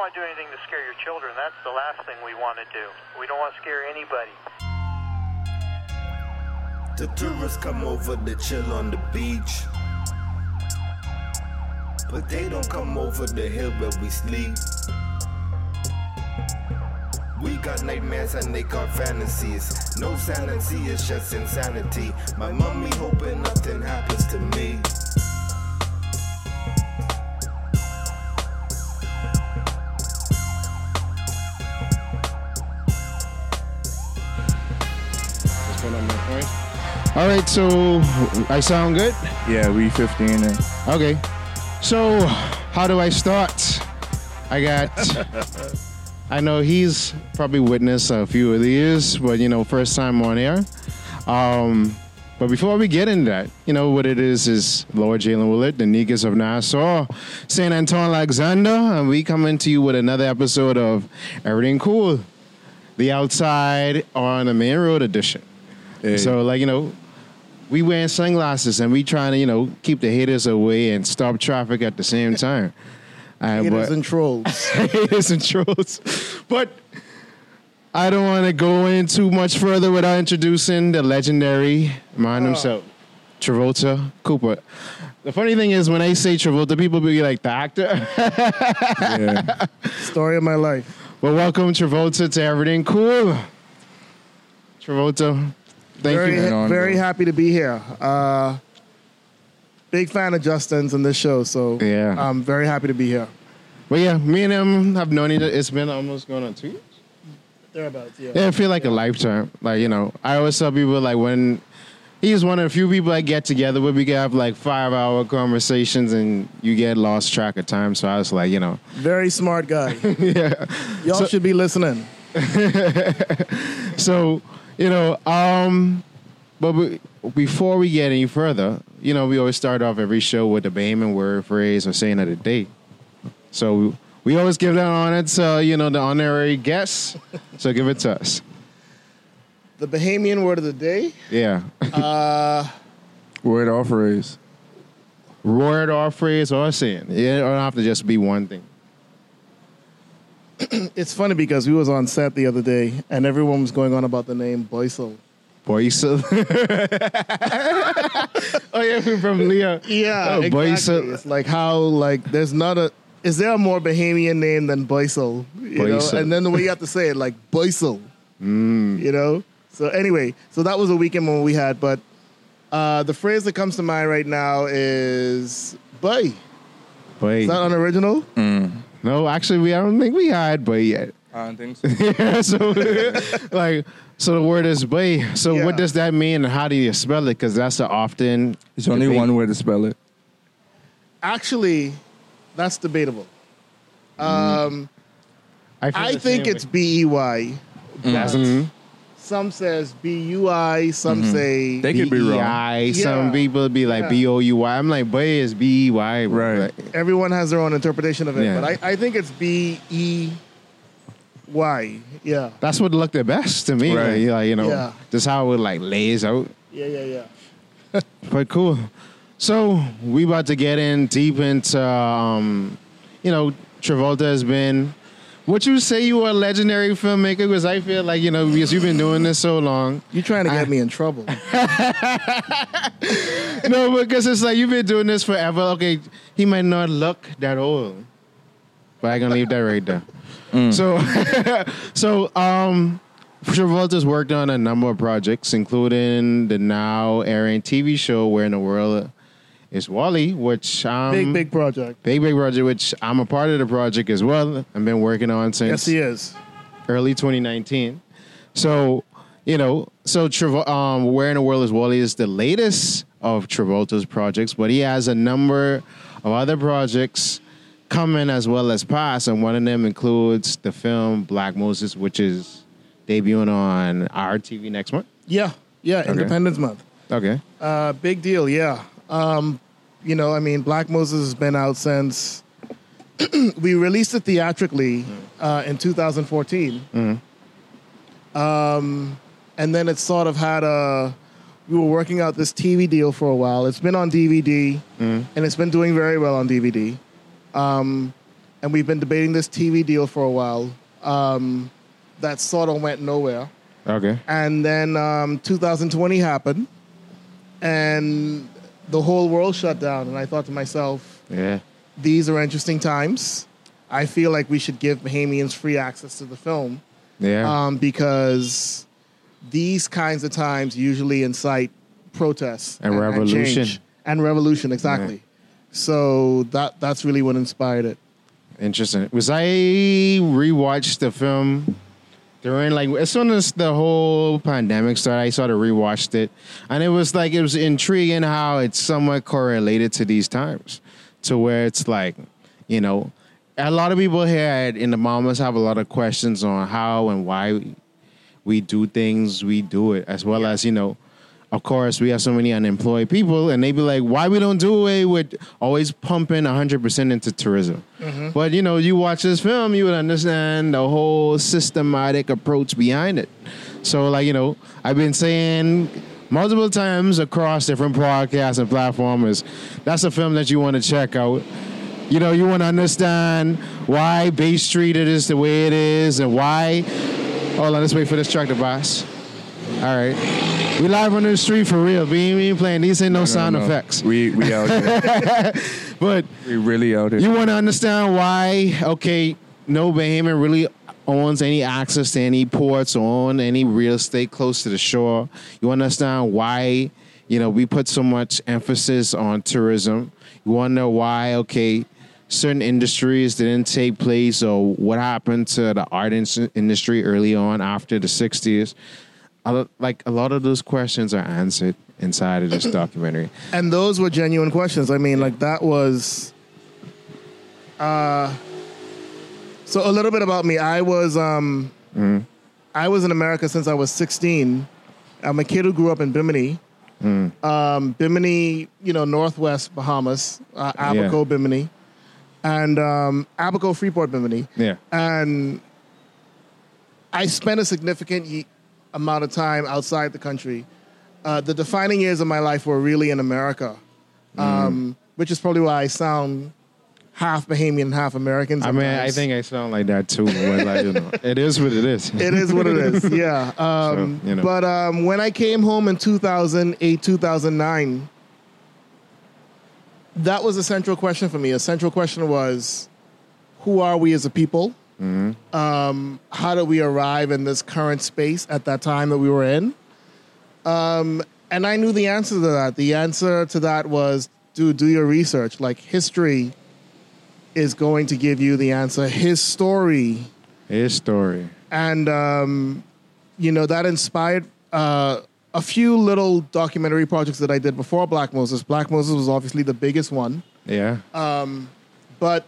want to do anything to scare your children. That's the last thing we want to do. We don't want to scare anybody. The tourists come over to chill on the beach. But they don't come over the hill where we sleep. We got nightmares and they got fantasies. No sanity, it's just insanity. My mommy hoping nothing happens to me. All right, so I sound good. Yeah, we 15 and Okay, so how do I start? I got. I know he's probably witnessed a few of these, but you know, first time on air. Um, but before we get into that, you know what it is is Lord Jalen Willard, the Negus of Nassau, Saint Anton Alexander, and we coming to you with another episode of Everything Cool, the outside on the main road edition. Hey. So like you know, we wearing sunglasses and we trying to you know keep the haters away and stop traffic at the same time. Uh, Haters but- and trolls. haters and trolls. But I don't want to go in too much further without introducing the legendary man himself, Travolta Cooper. The funny thing is, when I say Travolta, people be like the actor. yeah. Story of my life. but welcome Travolta to Everything Cool. Travolta, thank very, you. man. Very bro. happy to be here. Uh, big fan of Justin's and this show, so Yeah. I'm very happy to be here. But yeah, me and him have known each other. It's been almost going on two years. Thereabouts, yeah. Yeah, it feel like a lifetime. Like, you know, I always tell people, like, when he's one of the few people I get together with, we can have like five hour conversations and you get lost track of time. So I was like, you know, Very smart guy. yeah. Y'all So- should be listening. So, you know, um, but we, before we get any further, you know, we always start off every show with the Bahamian word, phrase, or saying of the day. So we always give that honor to, you know, the honorary guests. So give it to us. The Bahamian word of the day. Yeah. Uh, Word or phrase. word or phrase or saying. It don't have to just be one thing. it's funny because we was on set the other day and everyone was going on about the name Boisel. Boisel. oh yeah, we're from Leah. Yeah, Oh, exactly. Boysel. It's like how like there's not a is there a more Bahamian name than Boisel? You Boysel. know, and then the way you have to say it, like Boysel. You know. So anyway, so that was a weekend when we had, but uh, the phrase that comes to mind right now is "boy." Boy. Is that unoriginal? No, actually, we I don't think we had but yet. I don't think so. yeah, so like, so the word is bay. So Yeah. what does that mean, and how do you spell it? Because that's a often. There's only debate. one way to spell it. Actually, that's debatable. Um, I, feel I the think same it's way. B E Y. Mhm. Some says B U I. Some say They could be wrong. B-E-I. Some people be like Yeah. B O U Y. I'm like boy is B E Y. Right. everyone has their own interpretation of it, Yeah. but I, I think it's B E Y. Yeah. That's what looked the best to me. Right. Like, like, you know, Yeah. just how it like lays out. Yeah, yeah, yeah. But cool. So we about to get in deep into, um, you know, Travolta has been. Would you say you are a legendary filmmaker? Because I feel like you know because you've been doing this so long. You're trying to get I- me in trouble? no, because it's like you've been doing this forever. Okay, he might not look that old, but I'm gonna leave that right there. So, so um, Travolta's worked on a number of projects, including the now airing TV show "Where in the World Is Wally," which um, big, big project. big, big project, which I'm a part of the project as well. I've been working on since Yes, he is. early 2019. So, you know, so Trav- um, Where in the World is Wally is the latest of Travolta's projects, but he has a number of other projects coming as well as past, and one of them includes the film Black Moses, which is debuting on our TV next month. Yeah, yeah. Independence Month. Okay. Uh, big deal. Yeah. Um, you know, I mean, Black Moses has been out since we released it theatrically uh, in 2014. Um, and then it sort of had a. We were working out this TV deal for a while. It's been on DVD, and it's been doing very well on DVD. Um, and we've been debating this TV deal for a while. Um, that sort of went nowhere. Okay. And then um, 2020 happened, and the whole world shut down. And I thought to myself, Yeah. these are interesting times. I feel like we should give Bahamians free access to the film Yeah. um, because these kinds of times usually incite protests And revolution. change. and revolution. Exactly. So that that's really what inspired it. Interesting. Was I rewatched the film during like as soon as the whole pandemic started, I sort of rewatched it, and it was like it was intriguing how it's somewhat correlated to these times, to where it's like, you know, a lot of people here at, in the Bahamas have a lot of questions on how and why we do things we do it, as well as you know. Of course, we have so many unemployed people, and they be like, "Why we don't do away with always pumping hundred percent into tourism?" Mm-hmm. But you know, you watch this film, you would understand the whole systematic approach behind it. So, like you know, I've been saying multiple times across different podcasts and platforms, that's a film that you want to check out. You know, you want to understand why Bay Street it is the way it is, and why. Hold on, let's wait for this truck to pass. All right. We live on the street for real. We ain't, we ain't playing. These ain't no, No, sound no. effects. We we out here. But we really out here. you want to understand why, okay, no Bahamian really owns any access to any ports or own any real estate close to the shore. You understand why, you know, we put so much emphasis on tourism. You wonder why, okay, certain industries didn't take place or what happened to the art industry early on after the 60s. Like a lot of those questions are answered inside of this documentary. And those were genuine questions. I mean, like that was. Uh, so a little bit about me. I was um, I was in America since I was 16. I'm a kid who grew up in Bimini. Um, Bimini, you know, Northwest Bahamas, uh, Abaco, Bimini, and um, Abaco, Freeport, Bimini. Yeah. and I spent a significant amount of time outside the country. Uh, the defining years of my life were really in America, um, which is probably why I sound half Bahamian and half American. I mean, I think I sound like that too. But like, you know, it is what it is. it is what it is. Yeah. Um, So, you know. But um, when I came home in 2008, 2009, that was a central question for me. A central question was, who are we as a people? Mm-hmm. Um, how do we arrive in this current space at that time that we were in? Um, and I knew the answer to that. The answer to that was, do do your research. Like history is going to give you the answer. His story His story. and um, you know that inspired uh, a few little documentary projects that I did before Black Moses. Black Moses was obviously the biggest one, Yeah. but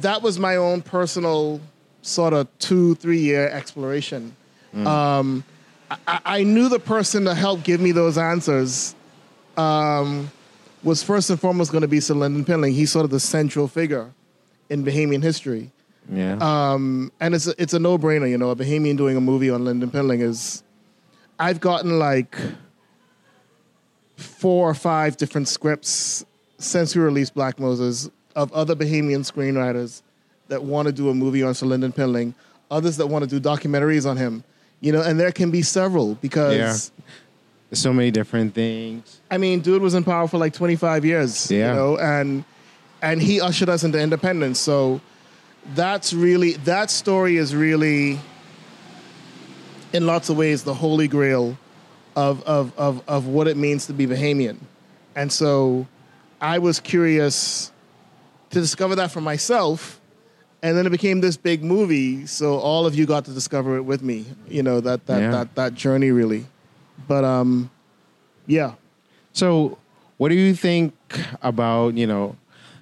that was my own personal sort of two three year exploration. Um, I, I knew the person to help give me those answers um, was first and foremost going to be Sir Lyndon Pindling. He's sort of the central figure in Bahamian history. yeah. Um, and it's a, it's a no brainer, you know. A Bahamian doing a movie on Lyndon Pindling is. I've gotten like four or five different scripts since we released Black Moses of other Bahamian screenwriters that want to do a movie on Sir Lyndon Pindling, others that want to do documentaries on him, you know. And there can be several because Yeah. There's so many different things. I mean, dude was in power for like 25 years, Yeah. you know, and and he ushered us into independence. So that's really that story is really in lots of ways the holy grail of of of of what it means to be Bahamian. And so I was curious to discover that for myself. And then it became this big movie, so all of you got to discover it with me. You know that that Yeah. that that journey really. But um, yeah. So, what do you think about you know?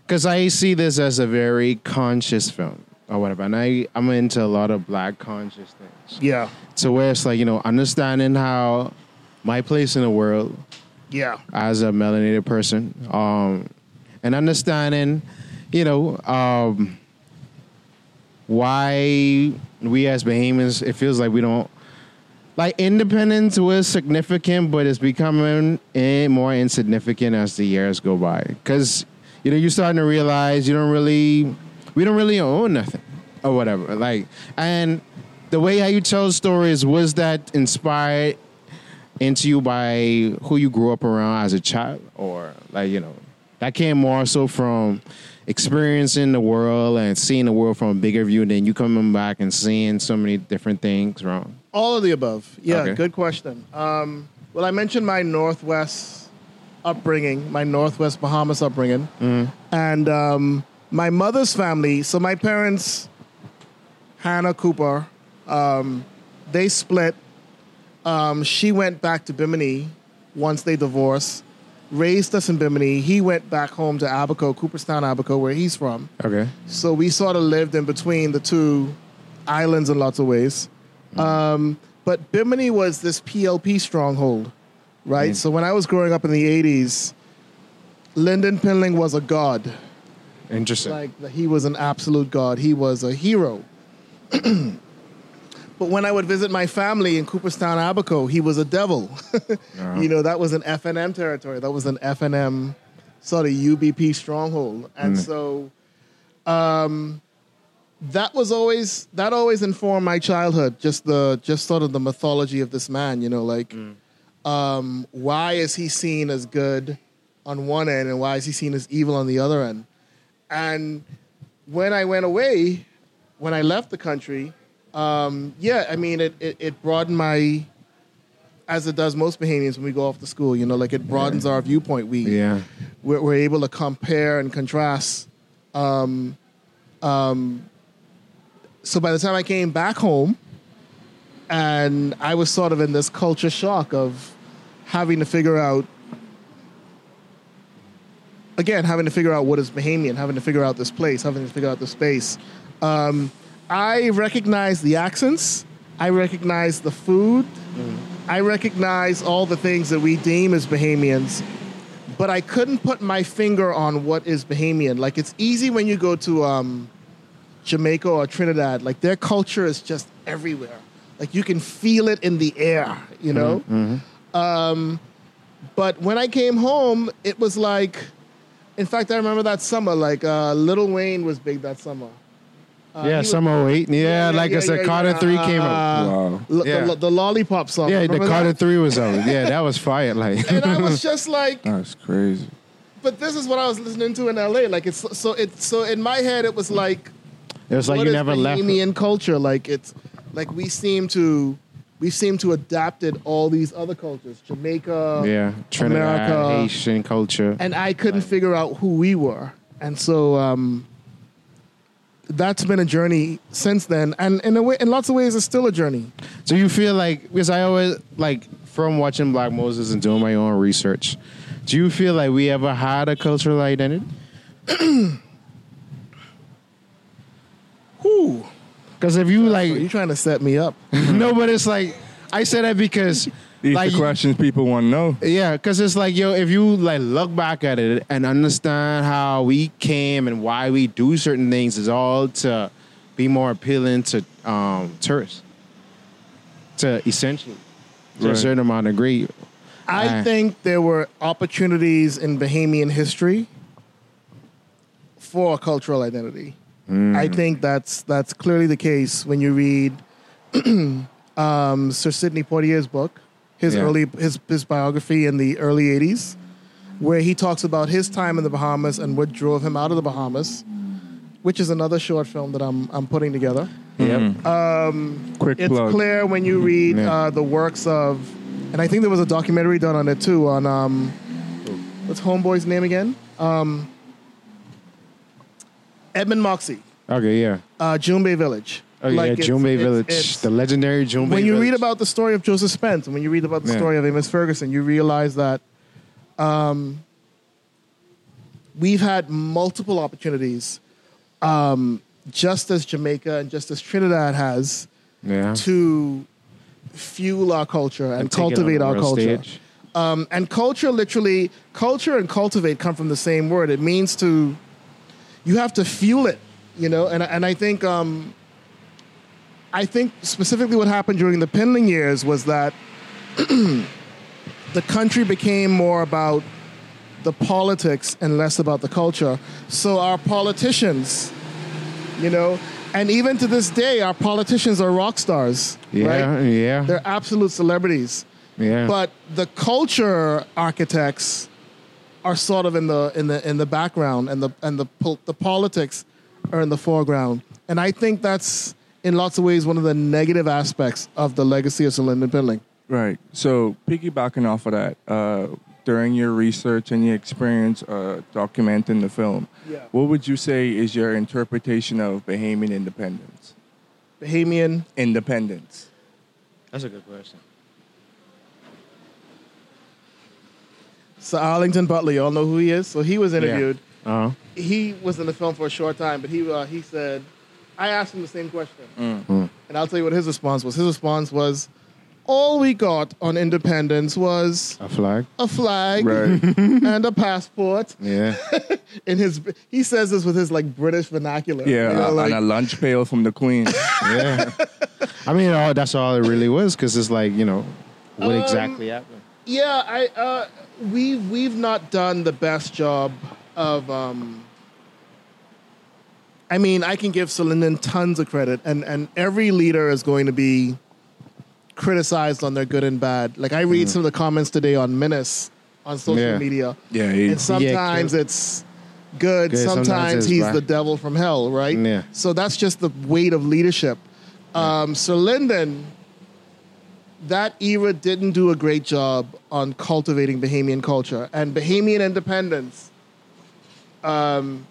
Because I see this as a very conscious film or whatever, and I I'm into a lot of black conscious things. Yeah, So where it's like you know understanding how my place in the world yeah, as a melanated person, um, and understanding, you know, um, why we as Bahamians, it feels like we don't like independence was significant, but it's becoming eh, more insignificant as the years go by. Because you know, you're starting to realize you don't really, we don't really own nothing or whatever. Like, and the way how you tell stories was that inspired into you by who you grew up around as a child, or like you know, that came more so from experiencing the world and seeing the world from a bigger view than you coming back and seeing so many different things wrong. All of the above. Yeah, Okay. good question. Um, well, I mentioned my Northwest upbringing, my Northwest Bahamas upbringing, and um, my mother's family. So my parents, Hannah Cooper, um, they split. Um, she went back to Bimini once they divorced. Raised us in Bimini. He went back home to Abaco, Cooperstown, Abaco, where he's from. Okay. So we sort of lived in between the two islands in lots of ways. Um, but Bimini was this PLP stronghold, right? So when I was growing up in the 80s, Lyndon Pindling was a god. Interesting. Like he was an absolute god. He was a hero. but when I would visit my family in Cooperstown, Abaco, he was a devil. You know, that was an FNM territory. That was an FNM sort of UBP stronghold. And so um, that was always that always informed my childhood. Just the just sort of the mythology of this man. You know, like um, why is he seen as good on one end and why is he seen as evil on the other end? And when I went away, when I left the country, um, yeah, I mean, it, it, it broadened my, as it does most Bahamians when we go off to school, you know, like it broadens our viewpoint. We, yeah. we're, we're able to compare and contrast. Um, um, so by the time I came back home, and I was sort of in this culture shock of having to figure out, again, having to figure out what is Bahamian, having to figure out this place, having to figure out the space. Um, I recognize the accents. I recognize the food. I recognize all the things that we deem as Bahamians but I couldn't put my finger on what is Bahamian. Like it's easy when you go to um, Jamaica or Trinidad. Like their culture is just everywhere. Like you can feel it in the air, you know. Um, but when I came home, it was like, in fact, I remember that summer. Like uh, Lil Wayne was big that summer. Uh, yeah, was- summer 08. Yeah, like I said, Carter 3 came out. uh, Wow. L- Yeah. the, the lollipop song. Yeah, the Carter that? 3 was out. Yeah, that was fire. Like, And I was just like, That's crazy. but this is what I was listening to in LA. Like it's so it's so in my head it was like it was like what you is never left. Bahamian culture. Like it's like we seem to we seem to adapted all these other cultures, Jamaica, Yeah, Trinidad, America. Haitian culture. and I couldn't figure out who we were. And so um, that's been a journey since then. And in a way, in lots of ways, it's still a journey. So you feel like because I always like from watching Black Moses and doing my own research, do you feel like we ever had a cultural identity? Whew. Because if you like, trying to set me up? no, but it's like I said that because These like the questions people want to know. Yeah, because it's like yo, if you like look back at it and understand how we came and why we do certain things, is all to be more appealing to um, tourists, to essentially to a certain amount of degree. I Uh, think there were opportunities in Bahamian history for cultural identity. I think that's that's clearly the case when you read um, Sir Sidney Poitier's book, his Yeah. early his his biography in the early '80s, where he talks about his time in the Bahamas and what drove him out of the Bahamas, which is another short film that I'm I'm putting together. Yep. Quick It's plug. clear when you read Yeah. uh, the works of, and I think there was a documentary done on it too. On um, what's Homeboy's name again? Um, Edmund Moxey, Okay, yeah. uh, Jumbey Village. Oh yeah, Like, it's- Jumbey it's- Village, it's- the legendary Jumbey when you read about the story of Joseph Spence, and when you read about the Yeah. story of Amos Ferguson, you realize that um, we've had multiple opportunities, um, just as Jamaica and just as Trinidad has, yeah. to fuel our culture and, on cultivate our culture. Um, and culture, literally, culture and cultivate come from the same word. It means to, you have to fuel it, you know. And and I think, um, I think specifically what happened during the Pindling years was that the country became more about the politics and less about the culture. So our politicians, you know, and even to this day, our politicians are rock stars. Yeah, right? yeah, They're absolute celebrities. yeah. But the culture architects are sort of in the in the in the background, and the and the the politics are in the foreground. And I think that's in lots of ways one of the negative aspects of the legacy of Sir Lyndon Pindling. Right. So piggybacking off of that, uh, during your research and your experience uh, documenting the film, Yeah. what would you say is your interpretation of Bahamian independence? Bahamian. Independence. That's a good question. Sir Arlington Butler, you all know who he is. So he was interviewed. Uh huh. He was in the film for a short time, but he uh, he said, I asked him the same question, Mm. and I'll tell you what his response was. His response was, "All we got on independence was A flag. a flag Right. and a passport." Yeah. In his, he says this with his like British vernacular. yeah, You know, uh, like- and a lunch pail from the Queen. yeah. I mean, all, that's all it really was, because it's like you know, what Um, exactly happened? Yeah, I uh, we we've not done the best job of. Um, I mean, I can give Sir Lyndon tons of credit, and and every leader is going to be criticized on their good and bad. Like I read some of the comments today on Menace on social Yeah. media, yeah, he, and sometimes killed. it's good, Good, sometimes sometimes it's he's bad. the devil from hell, right? Yeah. So that's just the weight of leadership. Um, Sir Lyndon, that era didn't do a great job on cultivating Bahamian culture and Bahamian independence. Um,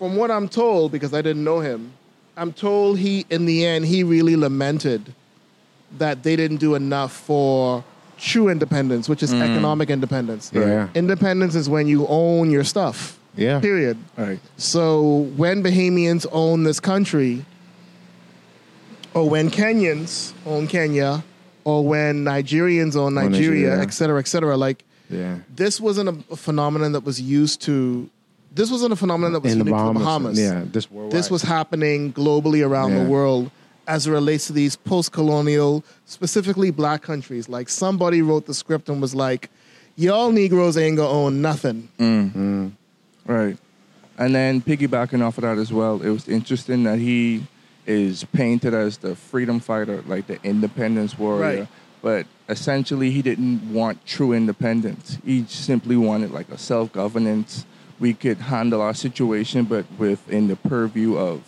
from what I'm told, because I didn't know him, I'm told he, in the end, he really lamented that they didn't do enough for true independence, which is mm. economic independence. Yeah. Independence is when you own your stuff. Yeah. Period. right. So when Bahamians own this country, or when Kenyans own Kenya, or when Nigerians own Own Nigeria, Nigeria. et cetera, et cetera, like Yeah. this wasn't a phenomenon that was used to. This wasn't a phenomenon that was In the unique to the Bahamas. Bahamas. Yeah. This worldwide. This was happening globally around Yeah. the world as it relates to these post-colonial, specifically black countries. Like somebody wrote the script and was like, "Y'all Negroes ain't gonna own nothing." Mm-hmm. Right. And then piggybacking off of that as well, it was interesting that he is painted as the freedom fighter, like the independence warrior. Right. But essentially, he didn't want true independence. He simply wanted like a self governance. We could handle our situation, but within the purview of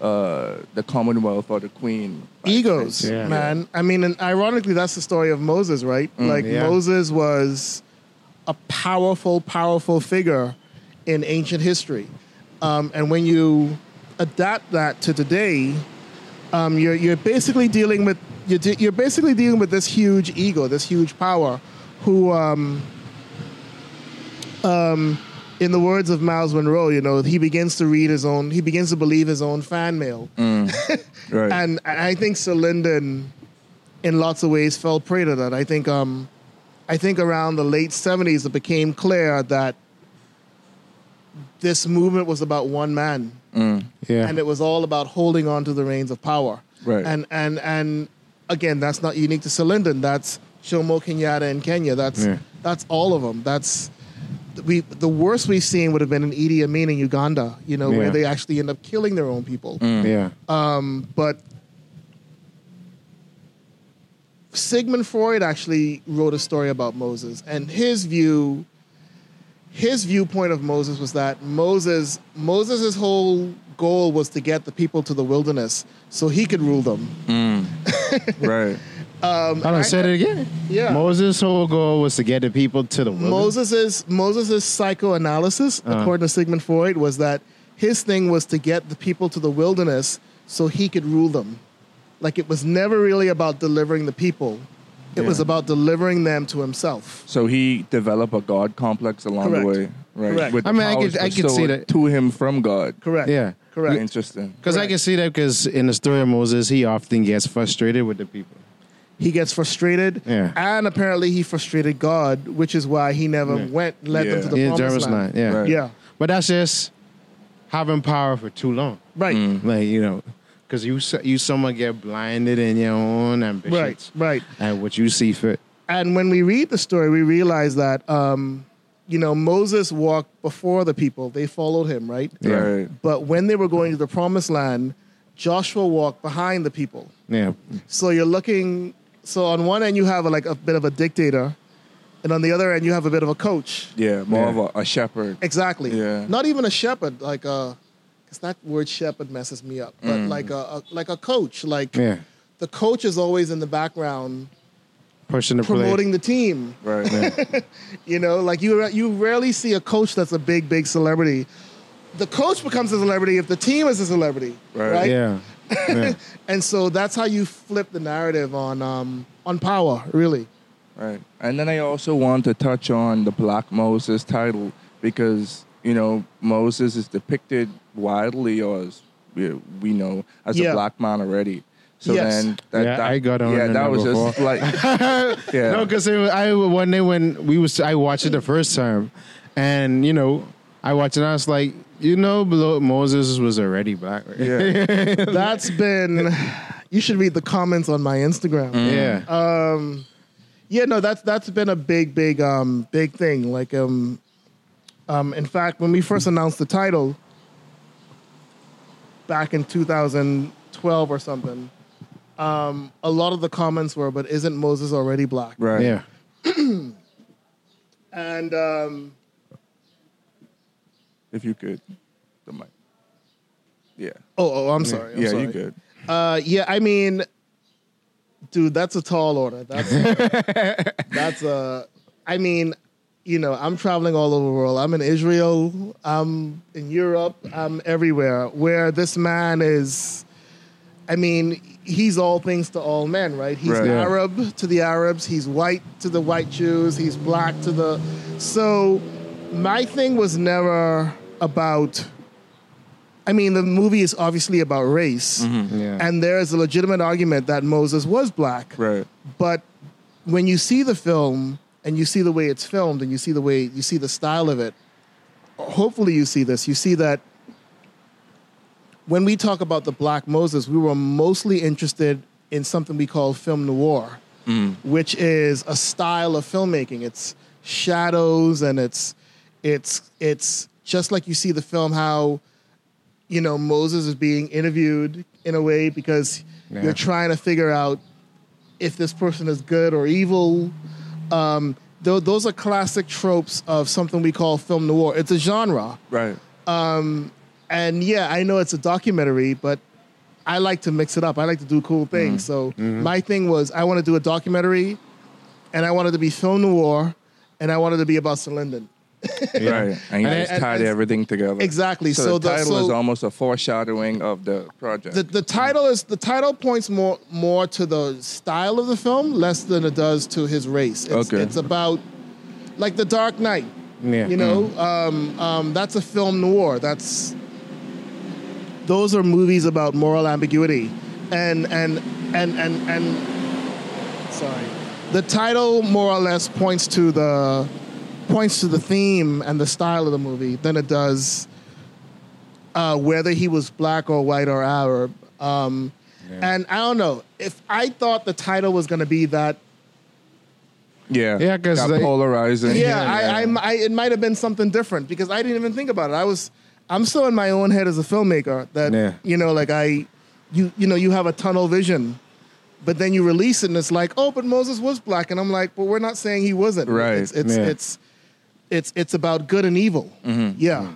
uh, the Commonwealth or the Queen. egos, Yeah. man. I mean, and ironically, that's the story of Moses, right? like yeah. Moses was a powerful, powerful figure in ancient history, um, and when you adapt that to today, um, you're you're basically dealing with you're, de- you're basically dealing with this huge ego, this huge power, who. Um, um, in the words of Myles Munroe, you know, he begins to read his own, he begins to believe his own fan mail. Right. And I think Sir Lyndon, in lots of ways, fell prey to that. I think, um, I think around the late '70s, it became clear that this movement was about one man, Yeah. and it was all about holding on to the reins of power. Right. And and and again, that's not unique to Sir Lyndon. That's Jomo Kenyatta in Kenya. That's Yeah. that's all of them. That's we. The worst we've seen would have been in Idi Amin in Uganda. You know, where they actually end up killing their own people. Mm. yeah. Um, but Sigmund Freud actually wrote a story about Moses, and his view, his viewpoint of Moses was that Moses, Moses' whole goal was to get the people to the wilderness so he could rule them. Mm. right. I don't say it again. Yeah. Moses' whole goal was to get the people to the wilderness. Moses's Moses's psychoanalysis, Uh-huh. according to Sigmund Freud, was that his thing was to get the people to the wilderness so he could rule them. Like it was never really about delivering the people; it was about delivering them to himself. So he developed a God complex along Correct. the way, right? Correct. With I mean, I powers could- I could see that. to him from God. Correct. Yeah. Correct. Interesting. Because I can see that because in the story of Moses, he often gets frustrated with the people. He gets frustrated, Yeah. and apparently he frustrated God, which is why he never Yeah. went led them to the Yeah, promised Jarvis land. line. Yeah. Right. Yeah. But that's just having power for too long. Right. Mm. Like, you know, because you, s- you someone get blinded in your own ambitions Right. Right. and what you see fit. and when we read the story, we realize that um, you know, Moses walked before the people; they followed him, right? Yeah. Right. But when they were going to the promised land, Joshua walked behind the people. Yeah. So you're looking. So on one end you have a, like a bit of a dictator, and on the other end you have a bit of a coach. Yeah, more Yeah. of a, a shepherd. Exactly. Yeah. Not even a shepherd, like uh, a, because that word shepherd messes me up. But mm. like a, a like a coach, like Yeah. the coach is always in the background Pushing the play. promoting the team. Right. Yeah. You know, like you you rarely see a coach that's a big big celebrity. The coach becomes a celebrity if the team is a celebrity, Right. right? Yeah. Yeah. And so that's how you flip the narrative on um, on power, really. Right. And then I also want to touch on the Black Moses title because, you know, Moses is depicted widely or as we, we know as Yeah. a black man already. So Yes. then that, Yeah, that- I got on Yeah, that that was before. just like yeah. No, because I one day when we was I watched it the first time, and you know I watched it, and I was like, you know, Moses was already black. Right? yeah. That's been. You should read the comments on my Instagram. yeah. Um, yeah, no, that's that's been a big, big, um, big thing. Like, um, um, in fact, when we first announced the title back in 2012 or something, um, a lot of the comments were, "But isn't Moses already black?" Right. yeah. And um, If you could. The mic. Yeah. oh, oh, I'm sorry. I'm yeah, sorry. you good. Uh, yeah, I mean, dude, that's a tall order. That's that's a. I mean, you know, I'm traveling all over the world. I'm in Israel. I'm in Europe. I'm everywhere. Where this man is, I mean, he's all things to all men, right? He's Right. Arab to the Arabs. He's white to the white Jews. He's black to the. So, my thing was never about. I mean, the movie is obviously about race. Mm-hmm. Yeah. And there is a legitimate argument that Moses was black. Right. But when you see the film and you see the way it's filmed and you see the way you see the style of it, hopefully you see this. You see that when we talk about the black Moses, we were mostly interested in something we call film noir, mm-hmm. which is a style of filmmaking. It's shadows and it's it's it's just like you see the film how you know Moses is being interviewed in a way because Yeah. you're trying to figure out if this person is good or evil. Um, tho- those are classic tropes of something we call film noir. It's a genre, Right. Um, and yeah, I know it's a documentary, but I like to mix it up. I like to do cool things. Mm-hmm. So mm-hmm. my thing was I want to do a documentary, and I wanted to be film noir, and I wanted to be about Sir Lyndon. Right. And you And- just and- tied and- everything together. Exactly. So, So the the- title is almost a foreshadowing of the project. The, the title is the title points more more to the style of the film less than it does to his race. It's, Okay. it's about like The Dark Knight. yeah. You know, um, um, that's a film noir. That's those are movies about moral ambiguity, and and and and and sorry, the title more or less points to the points to the theme and the style of the movie than it does uh, whether he was black or white or Arab. Um, And I don't know if I thought the title was going to be that yeah. Yeah, 'cause Got they- polarizing. yeah, I, I, I, it might have been something different because I didn't even think about it. I was, I'm still in my own head as a filmmaker. That Yeah. you know, like I, you, you know, you have a tunnel vision, but then you release it and it's like, oh, but Moses was black, and I'm like, but we're not saying he wasn't. Right. It's it's Yeah. it's, it's it's about good and evil. Yeah.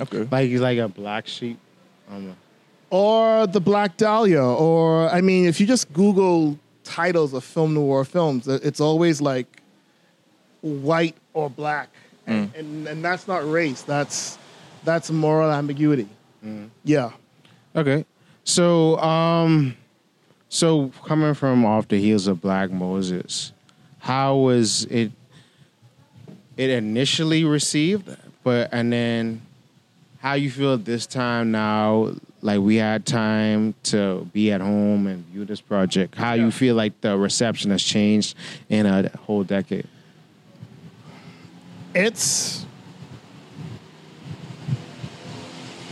Okay. Like he's like a black sheep. Um, Or the Black Dahlia, or I mean, if you just Google titles of film noir films, it's always like white or black, and, and and that's not race. That's that's moral ambiguity. Yeah. Okay. So, um, so coming from off the heels of Black Moses, how was it? It initially received, but and then how you feel this time now? Like we had time to be at home and view this project. How you feel like the reception has changed in a whole decade? it's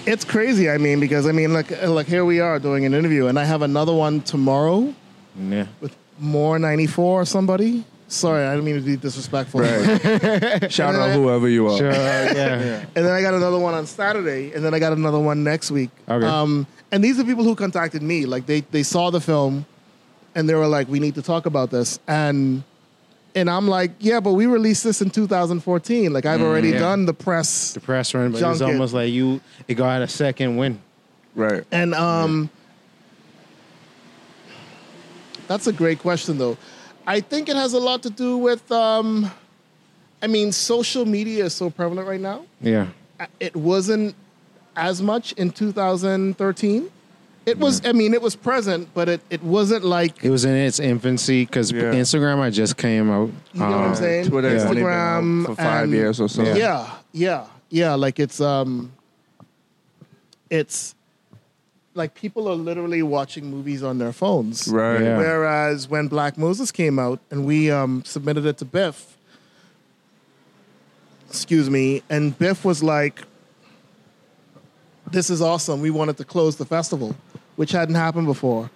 it's crazy. I mean, because I mean, like like here we are doing an interview, and I have another one tomorrow Yeah. with more ninety four or somebody. Sorry, I didn't mean to be disrespectful. Right. Shout out whoever you are. Sure, yeah. And then I got another one on Saturday, and then I got another one next week. Okay. Um, and these are people who contacted me. Like they they saw the film, and they were like, "We need to talk about this." And and I'm like, "Yeah, but we released this in 2014. Like I've already yeah. done the press." The press run, but it's almost like you it got a second win. Right. And um, that's a great question, though. I think it has a lot to do with. Um, I mean, social media is so prevalent right now. Yeah. it wasn't as much in 2013. It was, I mean, it was present, but it, it wasn't like, It was in its infancy because Yeah. Instagram I just came out. you know what I'm Uh, saying? Twitter has only been out Instagram for five and- years or so. Yeah. Yeah, yeah, yeah. Like it's, um, it's like people are literally watching movies on their phones. Right. Yeah. Whereas when Black Moses came out and we um, submitted it to BIFF, excuse me, and BIFF was like, "This is awesome. We wanted to close the festival." Which hadn't happened before.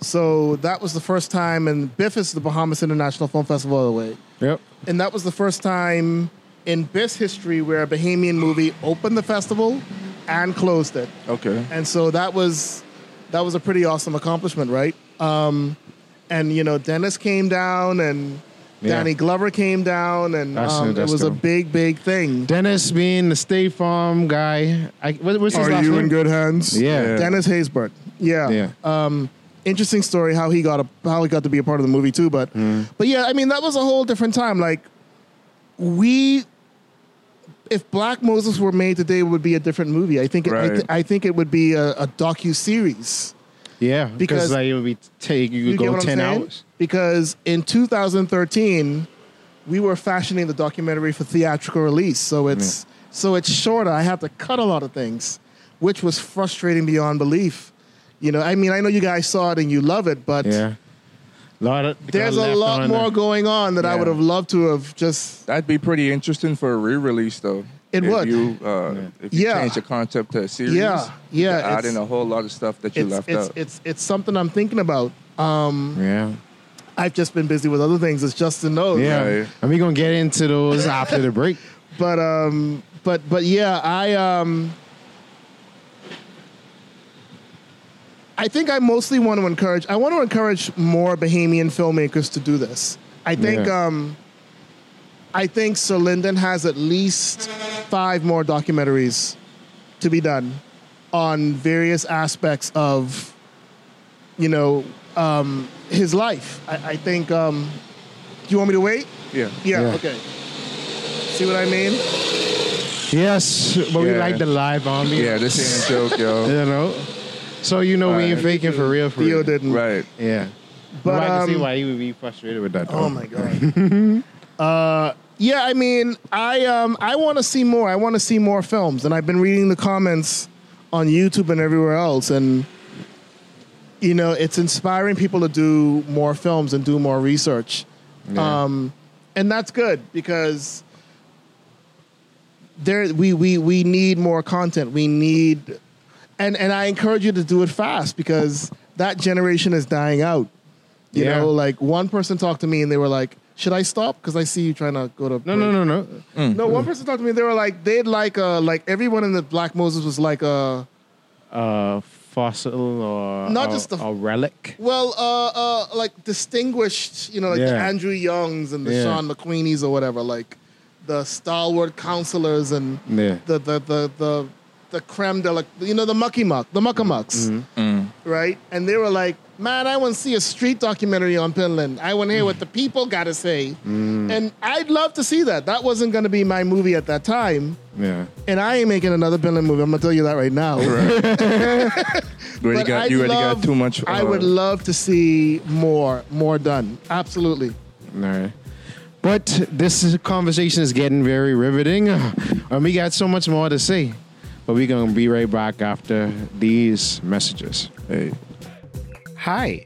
So that was the first time, and BIFF is the Bahamas International Film Festival, by the way. Yep. And that was the first time in BIFF's history where a Bahamian movie opened the festival and closed it Okay. and so that was that was a pretty awesome accomplishment, right? Um, and you know, Dennis came down, and Yeah. Danny Glover came down, and um, it that's was a big, big thing. Dennis being the State Farm guy. I, what, what's his Are last you name? in good hands? Yeah. Dennis Haysbert. Yeah. Yeah. Um, interesting story how he got a, how he got to be a part of the movie too, but but yeah, I mean that was a whole different time. Like we. If Black Moses were made today, it would be a different movie. I think. It, I, th- I think it would be a, a docu series. Yeah, Because- like it would be take you, You go ten hours. Because in 2013, we were fashioning the documentary for theatrical release. So it's so it's shorter. I have to cut a lot of things, which was frustrating beyond belief. You know, I mean, I know you guys saw it and you love it, but Yeah, lot of there's a lot more there. going on that I would have loved to have just. That'd be pretty interesting for a re-release, though. It if would. You, uh, If you Yeah. change the concept to a series, Yeah, yeah, could add in a whole lot of stuff that you It's left it's, out. it's it's something I'm thinking about. Um, Yeah, I've just been busy with other things, It's just Justin knows. yeah, Right. and we're gonna get into those after the break. but um but but yeah i um i think i mostly want to encourage i want to encourage more bahamian filmmakers to do this i think Yeah. um i think sir lyndon has at least five more documentaries to be done on various aspects of you know um his life i, I think um do you want me to wait yeah. yeah, Yeah. okay see what i mean Yes, but we like the live on me. Yeah, this ain't a joke, yo. you know. So you know we ain't faking for real, for theo real. didn't Right. Yeah, But, but I can see um, why you would be frustrated with that. Oh though. my god. uh, yeah, I mean, I um, I want to see more. I want to see more films, and I've been reading the comments on YouTube and everywhere else, and you know, it's inspiring people to do more films and do more research, Yeah. um, and that's good because there we we we need more content. We need, and and I encourage you to do it fast because that generation is dying out. You Yeah. know, like one person talked to me and they were like, "Should I stop?" Because I see you trying to go to No, no, no, no. no. One person talked to me. They were like, they'd like uh like everyone in the Black Moses was like a. Uh, fossil or Not a, just the- a relic. well uh uh like distinguished. You know, like the Yeah. Andrew Youngs and the Yeah. Sean McWeeneys or whatever. Like the stalwart counselors and Yeah. the the the the the creme de la you know the mucky muck the muckamucks mm-hmm. mm-hmm. right? And they were like man i want to see a street documentary on Pindling. i want to hear what the mm. people got to say mm. and i'd love to see that. That wasn't going to be my movie at that time. Yeah. and i ain't making another Pindling movie. I'm going to tell you that right now. You already got, you already love- got too much. i uh, would love to see more more done. Absolutely. All right. But this conversation is getting very riveting, and we got so much more to say. But we're gonna be right back after these messages. Hey, Hi,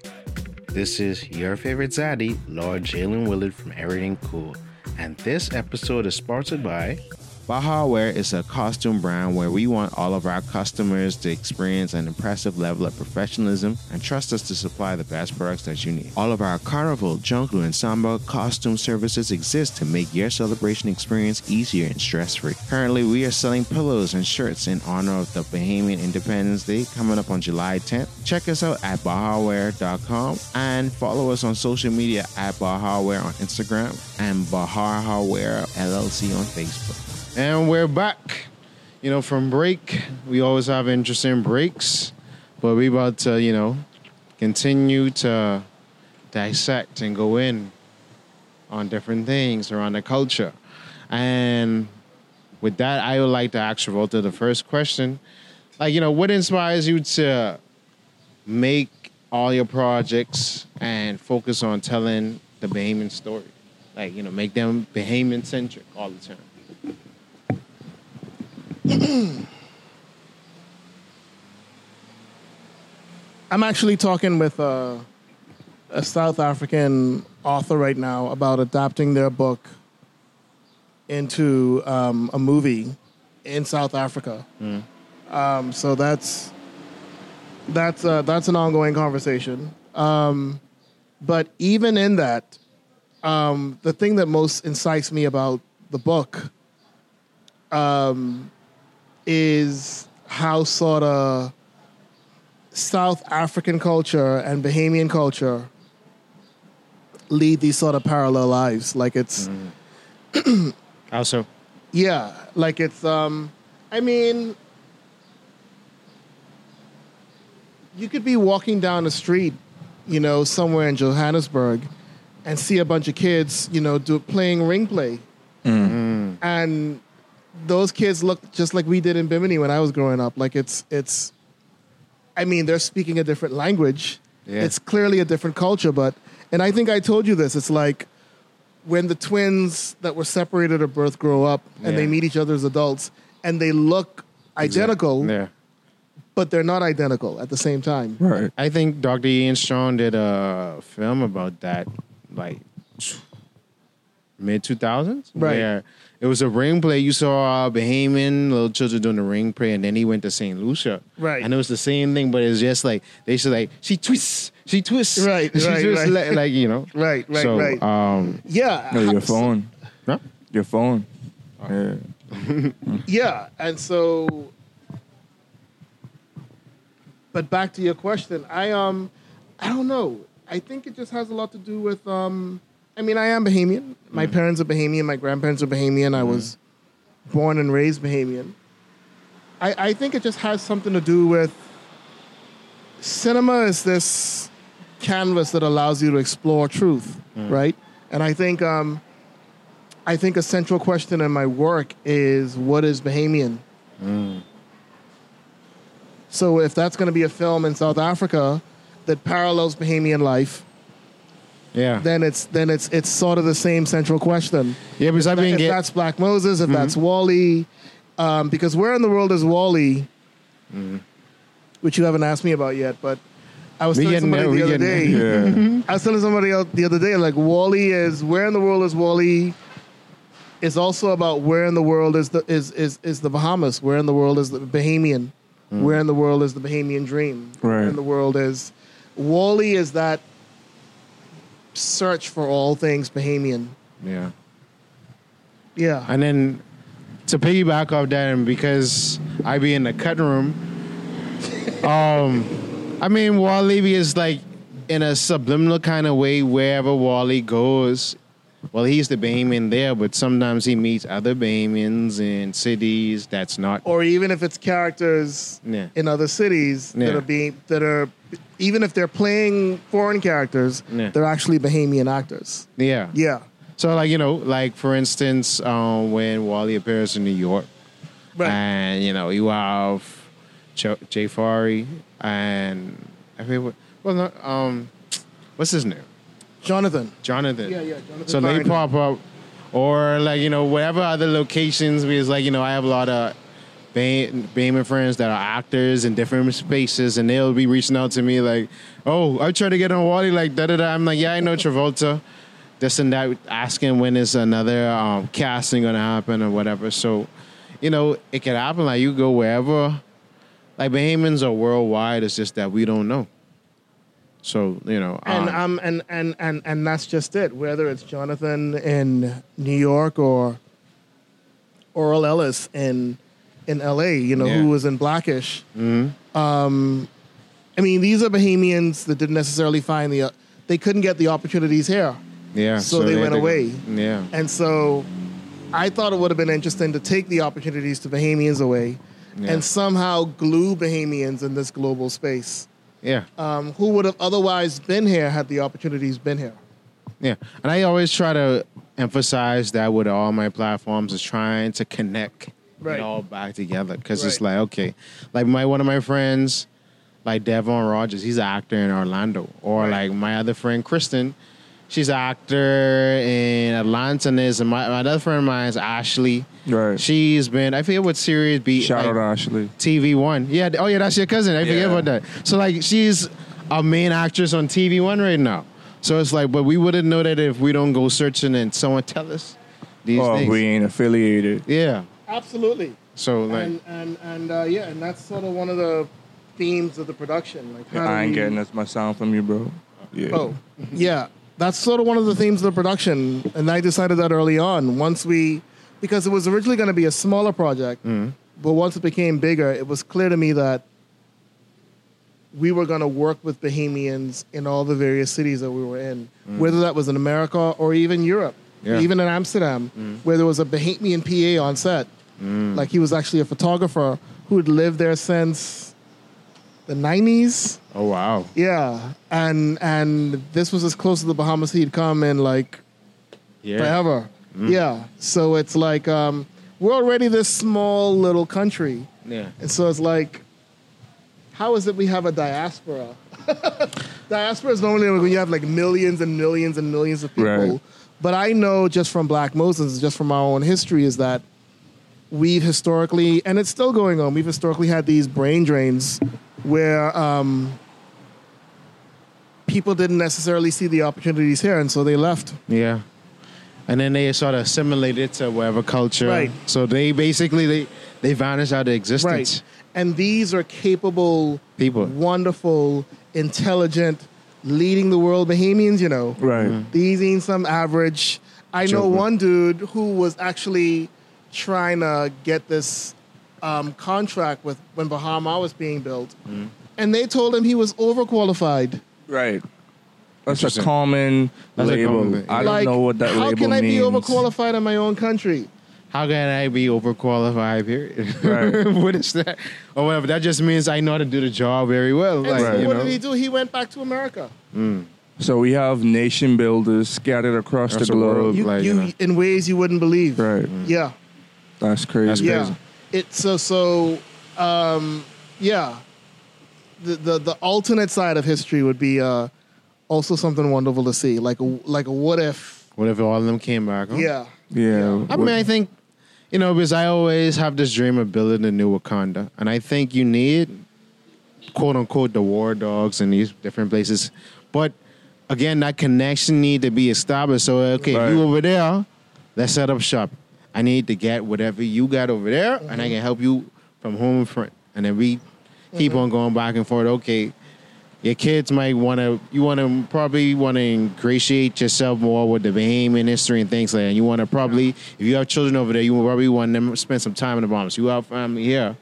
this is your favorite Zaddy, Lord Jalen Willard from Everything Cool, and this episode is sponsored by Baja Wear is a costume brand where we want all of our customers to experience an impressive level of professionalism and trust us to supply the best products that you need. All of our Carnival, Jungle, and Samba costume services exist to make your celebration experience easier and stress free. Currently, we are selling pillows and shirts in honor of the Bahamian Independence Day coming up on July 10th. Check us out at BajaWear.com and follow us on social media at BajaWear on Instagram and BajaWear LLC on Facebook. And we're back. You know, from break, we always have interesting breaks, but we about to, you know, continue to dissect and go in on different things around the culture. And with that, I would like to ask Travolta the first question. Like, you know, what inspires you to make all your projects and focus on telling the Bahamian story? Like, you know, make them Bahamian centric all the time. I'm actually talking with a, a South African author right now about adapting their book into um, a movie in South Africa. Um, so that's that's uh, that's an ongoing conversation. Um, but even in that, um, the thing that most incites me about the book um, is how sort of South African culture and Bahamian culture lead these sort of parallel lives. Like it's Also, yeah, like it's um I mean you could be walking down the street, you know, somewhere in Johannesburg and see a bunch of kids, you know, do playing ring play. And those kids look just like we did in Bimini when I was growing up. Like it's it's I mean, they're speaking a different language. Yeah. It's clearly a different culture, but and I think I told you this. It's like when the twins that were separated at birth grow up and they meet each other as adults and they look identical, yeah. but they're not identical at the same time. Right. I think Dr. Ian Strong did a film about that, like mid 2000s. Right. Where it was a ring play. You saw Bahamian little children doing the ring play, and then he went to St. Lucia. Right. And it was the same thing, but it's just like, they should like, she twists, she twists. Right, she right, twists, right. Like, like, you know. Right, right, so, right. Um, yeah. No, your how- phone. Huh? Your phone. Yeah. Yeah, and so, but back to your question, I um, I don't know. I think it just has a lot to do with um. I mean, I am Bahamian. My mm. parents are Bahamian. My grandparents are Bahamian. I mm. was born and raised Bahamian. I I think it just has something to do with cinema is this canvas that allows you to explore truth, mm. right? And I think um, I think a central question in my work is what is Bahamian? So if that's going to be a film in South Africa that parallels Bahamian life, yeah. then it's then it's it's sort of the same central question. yeah, because I've been if getting. that's Black Moses, if mm-hmm. that's Wally, um, because where in the world is Wally? Mm-hmm. Which you haven't asked me about yet, but I was We telling somebody the other day. Yeah. I was telling somebody else the other day, like Wally is where in the world is Wally? Is also about where in the world is the is is is the Bahamas? Where in the world is the Bahamian? Mm. Where in the world is the Bahamian dream? Where in the world is Wally? Is that search for all things Bahamian? yeah. Yeah. And then to piggyback off that, and because I be in the cutting room, um, I mean Wally is like in a subliminal kind of way wherever Wally goes. Well, he's the Bahamian there, but sometimes he meets other Bahamians in cities that's not. or even if it's characters Yeah. in other cities that are being that are even if they're playing foreign characters, Yeah. they're actually Bahamian actors. Yeah. Yeah. So, like, you know, like for instance, um, when Wally appears in New York, Right. and you know, you have Ch- Jay Fari and I what, well, not, um, what's his name? Jonathan. Jonathan. Yeah, yeah, Jonathan So they pop up, or like you know, whatever other locations. Because like you know, I have a lot of Bay- Bayman friends that are actors in different spaces, and they'll be reaching out to me like, "Oh, I tried to get on Wally like da da da." I'm like, "Yeah, I know Travolta." This and that, asking when is another um, casting gonna happen or whatever. So you know, it can happen. Like you go wherever. Like Bahamians are worldwide. It's just that we don't know. So you know, And um, um and, and and and that's just it. Whether it's Jonathan in New York or Oral Ellis in in L.A., you know, Yeah. who was in Blackish. Um, I mean, these are Bahamians that didn't necessarily find the. Uh, they couldn't get the opportunities here, yeah. so they had went away. Yeah. and so I thought it would have been interesting to take the opportunities to Bahamians away, Yeah. and somehow glue Bahamians in this global space. Yeah. Um, who would have otherwise been here had the opportunities been here? Yeah, and I always try to emphasize that with all my platforms is trying to connect Right. it all back together because it's like okay, like my one of my friends, like Devon Rogers, he's an actor in Orlando, or Right. like my other friend Kristen, she's an actor in Atlanta, and there's my, my other friend of mine is Ashley. Right. She's been I forget what series be Shout like, out to Ashley. TV One. Yeah. Oh yeah, that's your cousin. I forget about that. So like she's a main actress on TV One right now. So it's like, but we wouldn't know that if we don't go searching and someone tell us these Oh, things. we ain't affiliated. yeah. Absolutely. So like, and and and uh, yeah, and that's sort of one of the themes of the production. Like, how I ain't we- getting as much sound from you, bro. Yeah. Oh, yeah. That's sort of one of the themes of the production, and I decided that early on. Once we, because it was originally going to be a smaller project, mm-hmm. but once it became bigger, it was clear to me that we were going to work with Bahamians in all the various cities that we were in, mm. whether that was in America or even Europe, Yeah. even in Amsterdam, mm. where there was a Bahamian PA on set. Like he was actually a photographer who had lived there since the 90s. oh wow. Yeah, and and this was as close to the Bahamas he'd come in like Yeah. forever. Yeah, so it's like um, we're already this small little country, Yeah. and so it's like, how is it we have a diaspora? diaspora is normally when you have like millions and millions and millions of people. Right. But I know just from Black Moses, just from our own history, is that we've historically, and it's still going on. We've historically had these brain drains where um, people didn't necessarily see the opportunities here, and so they left. Yeah. And then they sort of assimilated to whatever culture. Right. So they basically they they vanish out of existence. Right. existence. And these are capable, People. wonderful, intelligent, leading the world Bahamians. you know. Right. These ain't some average. I know one dude who was actually trying to get this um, contract with when Bahama was being built. Mm. And they told him he was overqualified. Right. That's a common That's a common thing. I don't like, know what that how can I means. be overqualified in my own country? How can I be overqualified? Period. Right. what is that? Or whatever. That just means I know how to do the job very well. And Like, so you what know? did he do? He went back to America. So we have nation builders scattered across Across the the globe. world. You, Like, you, you know. in ways you wouldn't believe. Right. Yeah. That's crazy. That's yeah crazy. it so so um yeah the, the the alternate side of history would be uh also something wonderful to see like a like a what if What if all of them came back? Huh? yeah Yeah. I mean, I think, you know, because I always have this dream of building a new Wakanda. And I think you need, quote unquote, the war dogs in these different places. But again, that connection need to be established. So, okay, if you over there, let's set up shop. I need to get whatever you got over there, and I mm-hmm. can help you from home front. And then we keep mm-hmm. on going back and forth. Okay, your kids might want to you want to probably want to ingratiate yourself more with the Bahamian history and things like that. You want to probably if you have children over there, you probably want them to spend some time in the Bahamas. You have family here.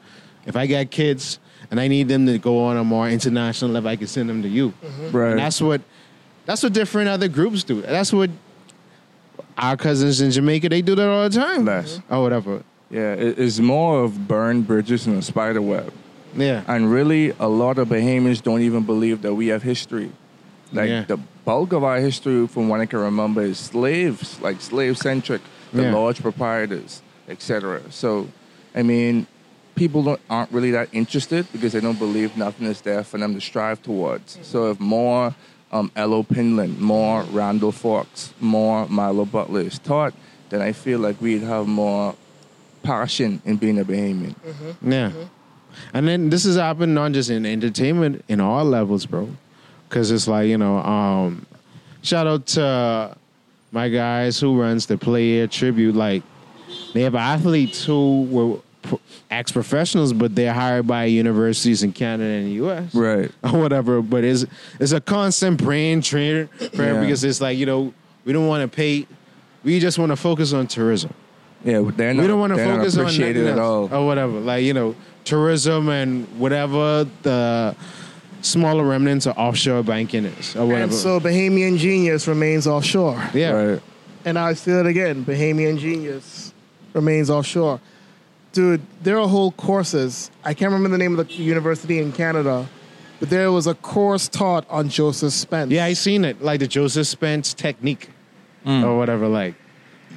If I got kids and I need them to go on a more international level, I can send them to you. Mm-hmm. Right. And that's what that's what different other groups do. That's what our cousins in Jamaica they do that all the time. Less. Oh, whatever. yeah. It, it's more of burned bridges and a spider web. Yeah. And really, a lot of Bahamians don't even believe that we have history. Like Yeah. the bulk of our history, from what I can remember, is slaves, like slave centric, the Yeah. large proprietors, etc. So, I mean, people don't, aren't really that interested because they don't believe nothing is there for them to strive towards. Mm-hmm. So, if more um, L.O. Pindling, more Randol Fawkes, more Milo Butler is taught, then I feel like we'd have more passion in being a Bahamian. Yeah. And then this has happened not just in entertainment, in all levels, bro. Because it's like, you know, um, shout out to my guys who runs the player tribute. Like, they have athletes who were ex professionals, but they're hired by universities in Canada and the U.S. Right. or whatever. But it's it's a constant brain trainer Yeah. because it's like you know we don't want to pay. We just want to focus on tourism. Yeah, they're not, we don't want to focus on appreciated nothing at all. or whatever. Like you know, tourism and whatever the smaller remnants of offshore banking is or whatever. And so Bahamian genius remains offshore. yeah, Right. And I say it again, Bahamian genius remains offshore. Dude, there are whole courses. I can't remember the name of the university in Canada, but there was a course taught on Joseph Spence. yeah, I seen it. Like the Joseph Spence technique mm. or whatever. Like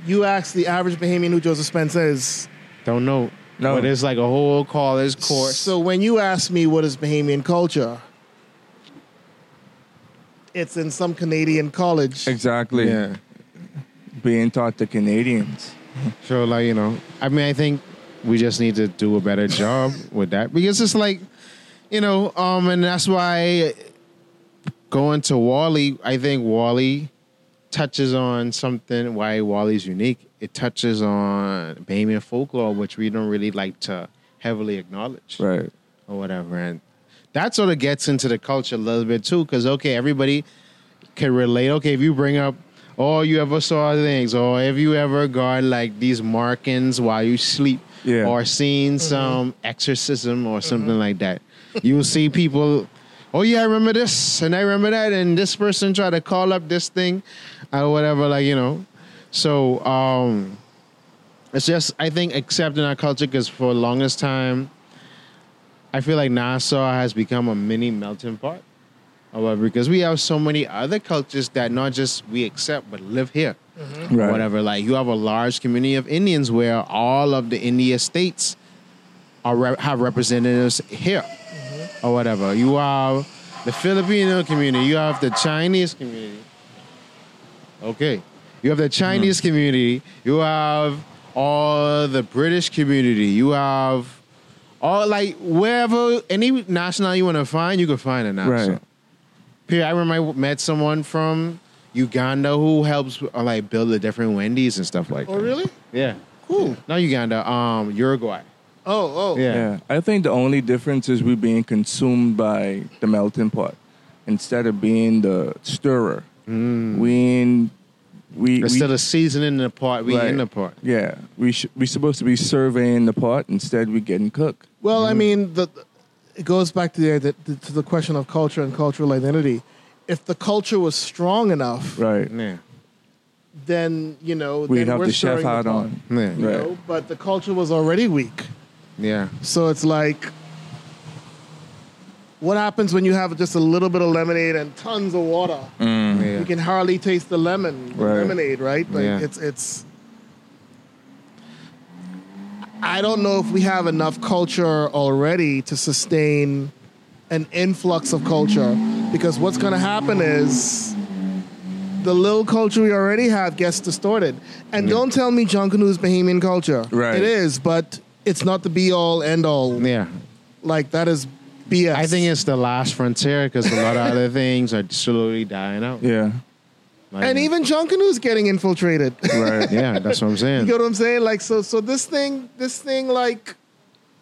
You ask the average Bahamian who Joseph Spence is. don't know. No. but it's like a whole college course. So when you ask me what is Bahamian culture, it's in some Canadian college. Exactly. yeah. Being taught to Canadians. So like you know, I mean, I think we just need to do a better job with that because it's like, you know, um, and that's why going to Wally, I think Wally touches on something why Wally's unique. It touches on Bahamian folklore, which we don't really like to heavily acknowledge Right. or whatever, and that sort of gets into the culture a little bit too. Because okay, everybody can relate. Okay, if you bring up, oh, you ever saw things, or if you ever got like these markings while you sleep, Yeah. or seen some exorcism or something like that, you will see people. Oh yeah, I remember this, and I remember that, and this person tried to call up this thing, or whatever. Like you know, so um, it's just I think accepting our culture because for the longest time, I feel like Nassau has become a mini melting pot. However, because we have so many other cultures that not just we accept but live here, mm-hmm. Right. whatever. Like you have a large community of Indians where all of the India states are re- have representatives here, mm-hmm. or whatever. You have the Filipino community. You have the Chinese community. Okay, you have the Chinese mm-hmm. community. You have all the British community. You have all like wherever any national you want to find, you can find a national. Right. Here, I remember I met someone from Uganda who helps uh, like build the different Wendy's and stuff like that. oh, that. really? Yeah. Cool. Not Uganda, um, Uruguay. Oh, oh. Yeah. Yeah. I think the only difference is we're being consumed by the melting pot instead of being the stirrer. We in we Instead we, of seasoning the pot, we Right. in the pot. yeah we sh- we supposed to be surveying the pot instead we getting cooked. Well, Mm-hmm. I mean, the, it goes back to the, the to the question of culture and cultural identity. If the culture was strong enough, Right. Yeah. then you know We'd then have we're the chef stirring hat on. Yeah. you Right. know, but the culture was already weak. Yeah. So it's like, what happens when you have just a little bit of lemonade and tons of water? Mm. Yeah. You can hardly taste the lemon, the Right. lemonade, right? Like Yeah. it's it's. I don't know if we have enough culture already to sustain an influx of culture, because what's going to happen is the little culture we already have gets distorted. And don't tell me Junkanoo is Bahamian culture. Right. It is, but it's not the be all end all. Yeah. Like that is BS. I think it's the last frontier because a lot of other things are slowly dying out. Yeah. Like- and even Junkanoo's getting infiltrated. Right. yeah, that's what I'm saying. You get what I'm saying? Like so so this thing this thing like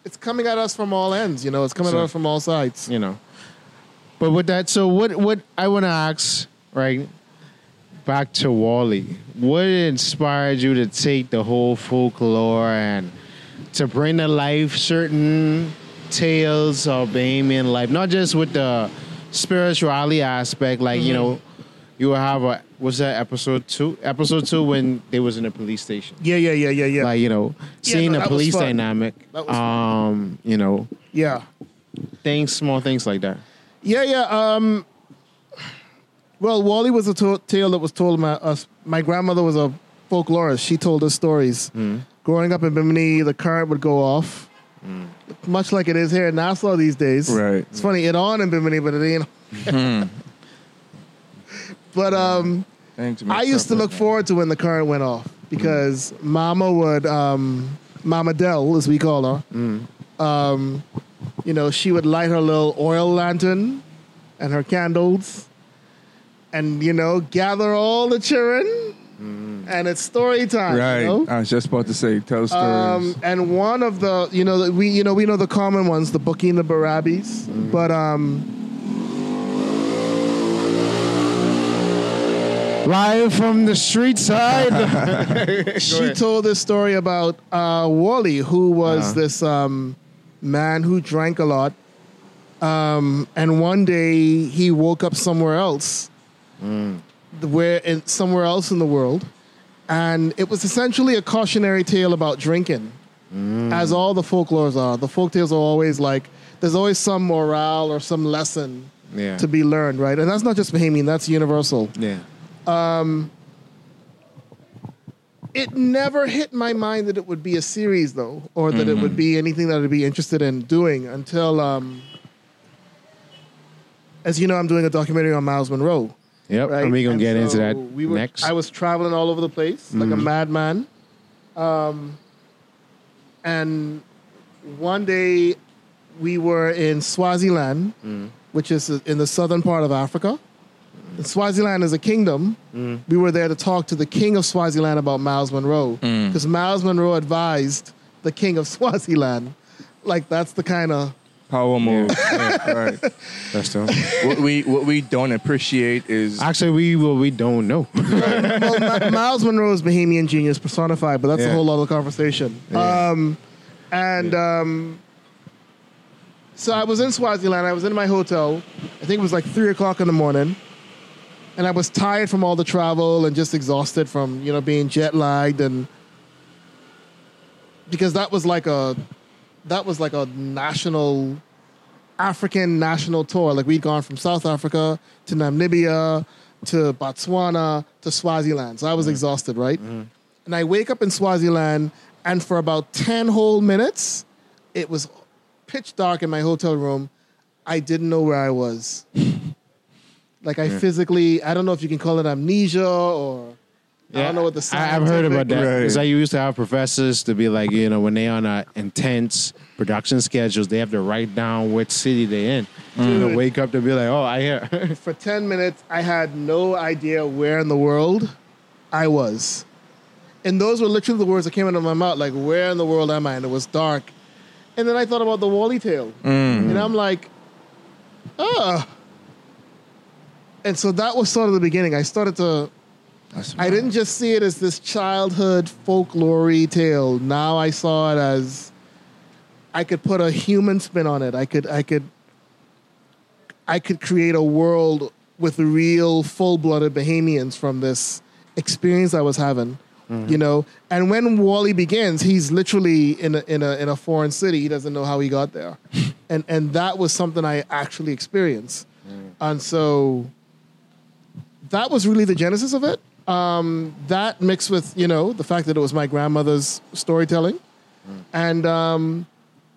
it's coming at us from all ends, you know, it's coming So- at us from all sides. you know. But with that, so what? What I want to ask, right? Back to Wally. What inspired you to take the whole folklore and to bring to life certain tales of Bahamian life, not just with the spirituality aspect, like you mm-hmm. know, you will have a was that episode two? Episode two when they was in a police station Yeah, yeah, yeah, yeah, yeah. like you know Yeah, seeing no, the that was police fun. dynamic That was fun. um you know yeah. things small things like that Yeah, yeah. Um, well, Wally was a to- tale that was told my us. My grandmother was a folklorist. She told us stories. Growing up in Bimini, the current would go off, much like it is here in Nassau these days. Right. It's funny, it on in Bimini, but it ain't. but um, I used to look forward to when the current went off because Mama would, um, Mama Dell, as we call her, um, you know, she would light her little oil lantern and her candles and, you know, gather all the children and it's story time. you Right. know? I was just about to say, tell stories. Um, and one of the, you know, we, you know, we know the common ones, the Bookie and the Barabbis, but um, Live from the street side. she told this story about uh, Wally, who was Uh-huh. this um, man who drank a lot, um, and one day he woke up somewhere else, where in, somewhere else in the world, and it was essentially a cautionary tale about drinking, as all the folklores are. The folk tales are always like there's always some morale or some lesson yeah. to be learned, right? And that's not just Bahamian; that's universal. yeah. It never hit my mind that it would be a series though or that it would be anything that i'd be interested in doing until um, as you know i'm doing a documentary on Myles Munroe. Yep. right And we gonna And get into that we were, next. i was traveling all over the place like a madman. Um, and one day we were in swaziland which is in the southern part of africa Swaziland is a kingdom. We were there to talk to the king of Swaziland about Myles Munroe because Myles Munroe advised the king of Swaziland. Like that's the kind of Power move. Yeah, right. That's dope. What we what we don't appreciate is Actually, we well, we don't know. well, Ma- Myles Munroe is Bahamian genius personified, but that's a whole other conversation. Yeah. Um, and um, so I was in Swaziland. I was in my hotel. I think it was like three o'clock in the morning, and I was tired from all the travel and just exhausted from you know being jet lagged and because that was like a that was like a national African national tour. Like we'd gone from South Africa to Namibia to Botswana to Swaziland. So I was mm. exhausted, right? Mm-hmm. And I wake up in Swaziland, and for about 10 whole minutes, it was pitch dark in my hotel room. I didn't know where I was. like I physically, I don't know if you can call it amnesia or I don't know what the I, I've heard about that. Right. I used to have professors to be like, you know, when they on a intense production schedules, they have to write down which city they're in. Mm. they wake up to be like, oh, I hear. for 10 minutes, I had no idea where in the world I was. And those were literally the words that came out of my mouth, like, where in the world am I? And it was dark. And then I thought about the Wally tale. And I'm like, ah. And so that was sort of the beginning. I started to, I didn't just see it as this childhood folklore tale. Now I saw it as I could put a human spin on it. I could, I could, I could create a world with real full-blooded Bahamians from this experience I was having. Mm-hmm. You know, and when Wally begins, he's literally in a, in a in a foreign city. He doesn't know how he got there, and and that was something I actually experienced. Mm. And so that was really the genesis of it. Um, that mixed with you know the fact that it was my grandmother's storytelling, and um,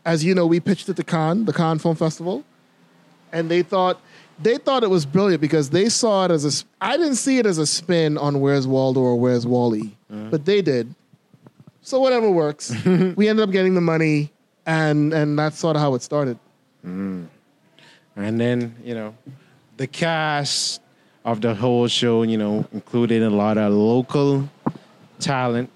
as you know, we pitched it to Cannes, the Cannes Film Festival, and they thought they thought it was brilliant because they saw it as a. I didn't see it as a spin on Where's Waldo or Where's Wally, but they did. So whatever works. we ended up getting the money, and and that's sort of how it started. And then, you know, the cast of the whole show, you know, included a lot of local talent.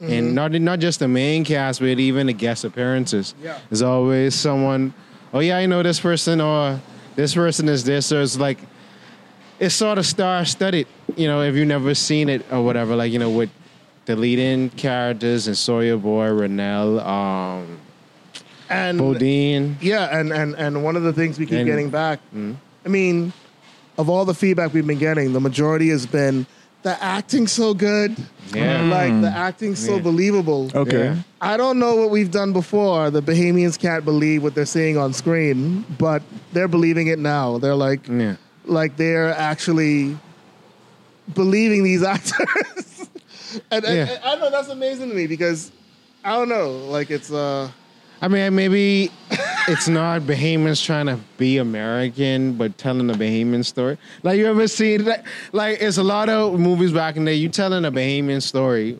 And not not just the main cast, but even the guest appearances. Yeah. There's always someone, oh yeah, I know this person, or this person is this. So it's like, it's sort of star studded, you know, if you've never seen it or whatever, like, you know, with the leading characters and Sawyer Boy, Renell, um, And Bodine. Yeah, and, and, and one of the things we keep And- getting back, I mean, of all the feedback we've been getting, the majority has been the acting's so good. Yeah. Like the acting's so Yeah. believable. Okay. Yeah. I don't know what we've done before. The Bahamians can't believe what they're seeing on screen, but they're believing it now. They're like, Yeah. like they're actually believing these actors. and, and- and I don't know. That's amazing to me because I don't know. Like it's uh. I mean, maybe it's not Bahamians trying to be American, but telling a Bahamian story. Like you ever seen that? Like it's a lot of movies back in the day. You telling a Bahamian story,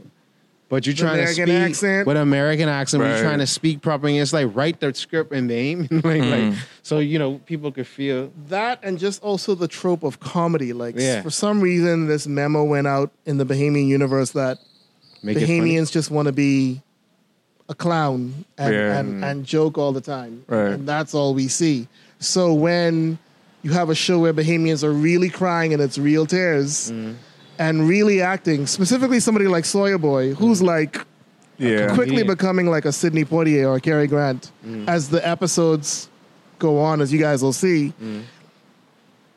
but you're trying American to speak accent. with American accent. but Right. You're trying to speak properly. It's like write the script and the aim, like, like Mm-hmm. so you know people could feel. that and just also the trope of comedy. Like Yeah. for some reason, this memo went out in the Bahamian universe that Make. Bahamians just want to be a clown and, Yeah. and, and joke all the time. Right. And that's all we see. So when you have a show where Bahamians are really crying and it's real tears Mm. and really acting, specifically somebody like Sawyer Boy, who's like Yeah. quickly comedian. becoming like a Sidney Poitier or a Cary Grant Mm. as the episodes go on, as you guys will see.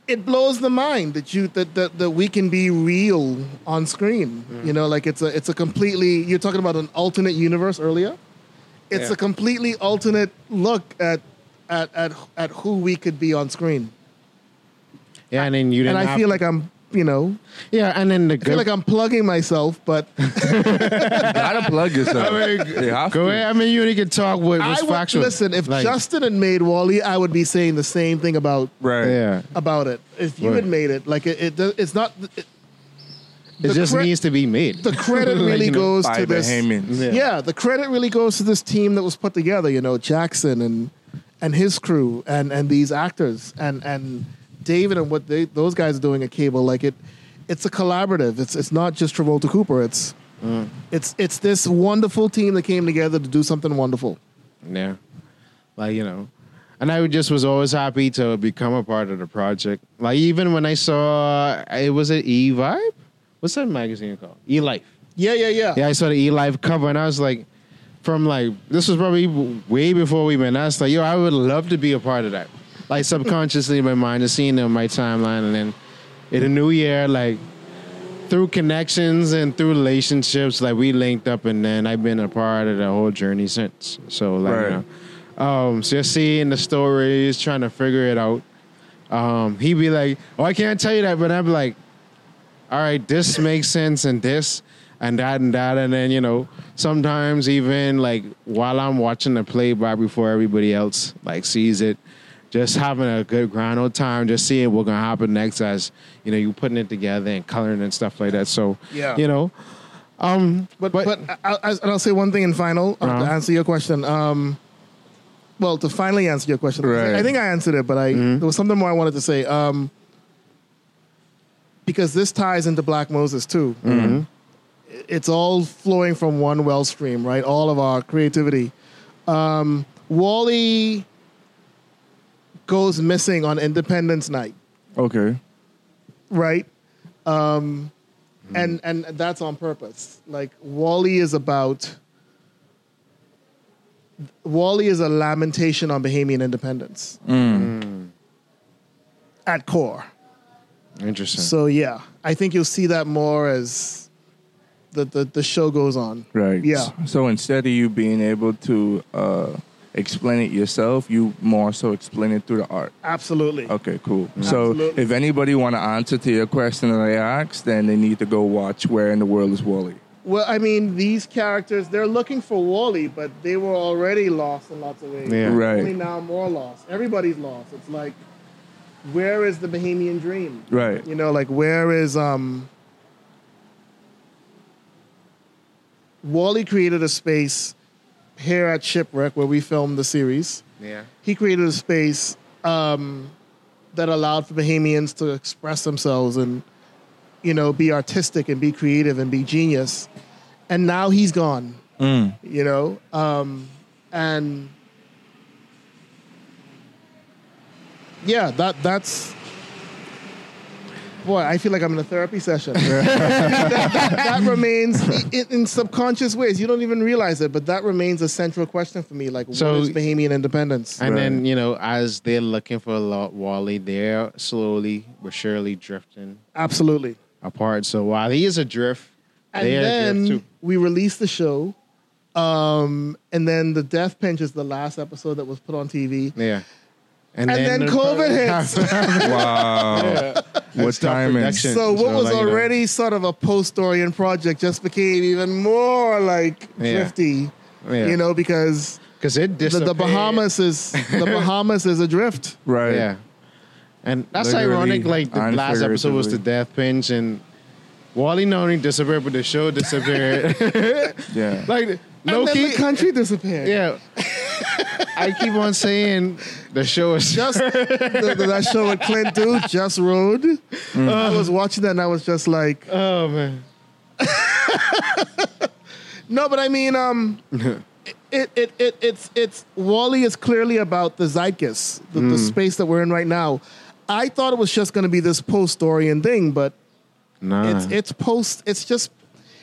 It blows the mind that you that, that that we can be real on screen. Mm. You know, like it's a it's a completely you're talking about an alternate universe earlier. It's Yeah. a completely alternate look at at at at who we could be on screen. Yeah, and then you didn't. And I have- feel like I'm, you know, yeah, and then the I good. feel like I'm plugging myself, but gotta plug yourself. You have Go to. ahead. I mean, you can talk with I what's would factual. listen. If Like, Justin had made Wally, I would be saying the same thing about Right. yeah, about it. If you Right. had made it, like it, it does- it's not. It, it the just cre- needs to be made. the credit Like, really you know, goes By to this. Bahamians. Yeah. Yeah, the credit really goes to this team that was put together. You know, Jackson and and his crew and and these actors and and David and what they those guys are doing at Cable. Like it, it's a collaborative. It's it's not just Travolta Cooper. It's Mm. it's it's this wonderful team that came together to do something wonderful. Yeah. Like, you know. And I just was always happy to become a part of the project. Like even when I saw it was it E Vibe? What's that magazine called? E Life. Yeah, yeah, yeah. Yeah, I saw the E Life cover and I was like from like this was probably way before we met. I was like, yo, I would love to be a part of that. Like subconsciously in my mind, just seeing it on my timeline and then in the new year, like through connections and through relationships, like we linked up, and then I've been a part of the whole journey since. So like, Right. you know, um, so just seeing the stories, trying to figure it out. Um, he'd be like, "Oh, I can't tell you that," but I'm like, "All right, this makes sense, and this, and that, and that," and then you know, sometimes even like while I'm watching the playback before everybody else like sees it, just having a good grand old time, just seeing what's gonna happen next as you know you putting it together and coloring and stuff like that. So Yeah. you know, um, But but, I, I, and I'll say one thing in final uh, Uh-huh. to answer your question. Um, well, to finally answer your question, Right. I think I answered it, but I Mm-hmm. there was something more I wanted to say. Um, because this ties into Black Moses too. Mm-hmm. It's all flowing from one well stream, right? All of our creativity. Um, Wally goes missing on Independence Night Okay. right? Um, and and that's on purpose. Like Wally is about. Wally is a lamentation on Bahamian independence at core. interesting. So yeah, I think you'll see that more as the the, the show goes on. Right. Yeah. So instead of you being able to uh, explain it yourself, you more so explain it through the art. Absolutely. Okay, cool. So Absolutely. if anybody want to answer to your question that I asked, then they need to go watch Where in the World is Wally. Well, I mean, these characters, they're looking for Wally, but they were already lost in lots of ways. Yeah. Right. Only now more lost. Everybody's lost. It's like, where is the Bahamian dream? Right. You know, like where is um Wally created a space here at Shipwreck where we filmed the series. yeah. He created a space um, that allowed for Bahamians to express themselves and, you know, be artistic and be creative and be genius. And now he's gone. You know? Um, and yeah, that that's boy, I feel like I'm in a therapy session. that, that- that remains in, in subconscious ways. You don't even realize it, but that remains a central question for me. Like, So- what is Bahamian independence? And Right. then you know, as they're looking for Lo- Wally, they're slowly but surely drifting Absolutely. apart. So while he is adrift, And they're adrift then too. we release the show. Um, and then the Death Pinch is the last episode that was put on TV. Yeah. And then COVID hits. Wow. What Stop time is production. So what So, was like, you know. already sort of a post-Dorian project just became even more like Yeah. drifty, Yeah. you know, because because it the, the Bahamas is the Bahamas is adrift. Right. Yeah. And that's Literally ironic. Like the last episode was the death pinch, and Wally not only disappeared, but the show disappeared. Yeah. like no and then the country disappeared. Yeah. I keep on saying the show is Just the, the- that show with Clint too, Just Road. I was watching that and I was just like, Oh man. no, but I mean, um, it, it, it, it's, it's Wally is clearly about the zeitgeist, the, the space that we're in right now. I thought it was just going to be this post-Dorian thing, but Nah. it's, it's post, it's just,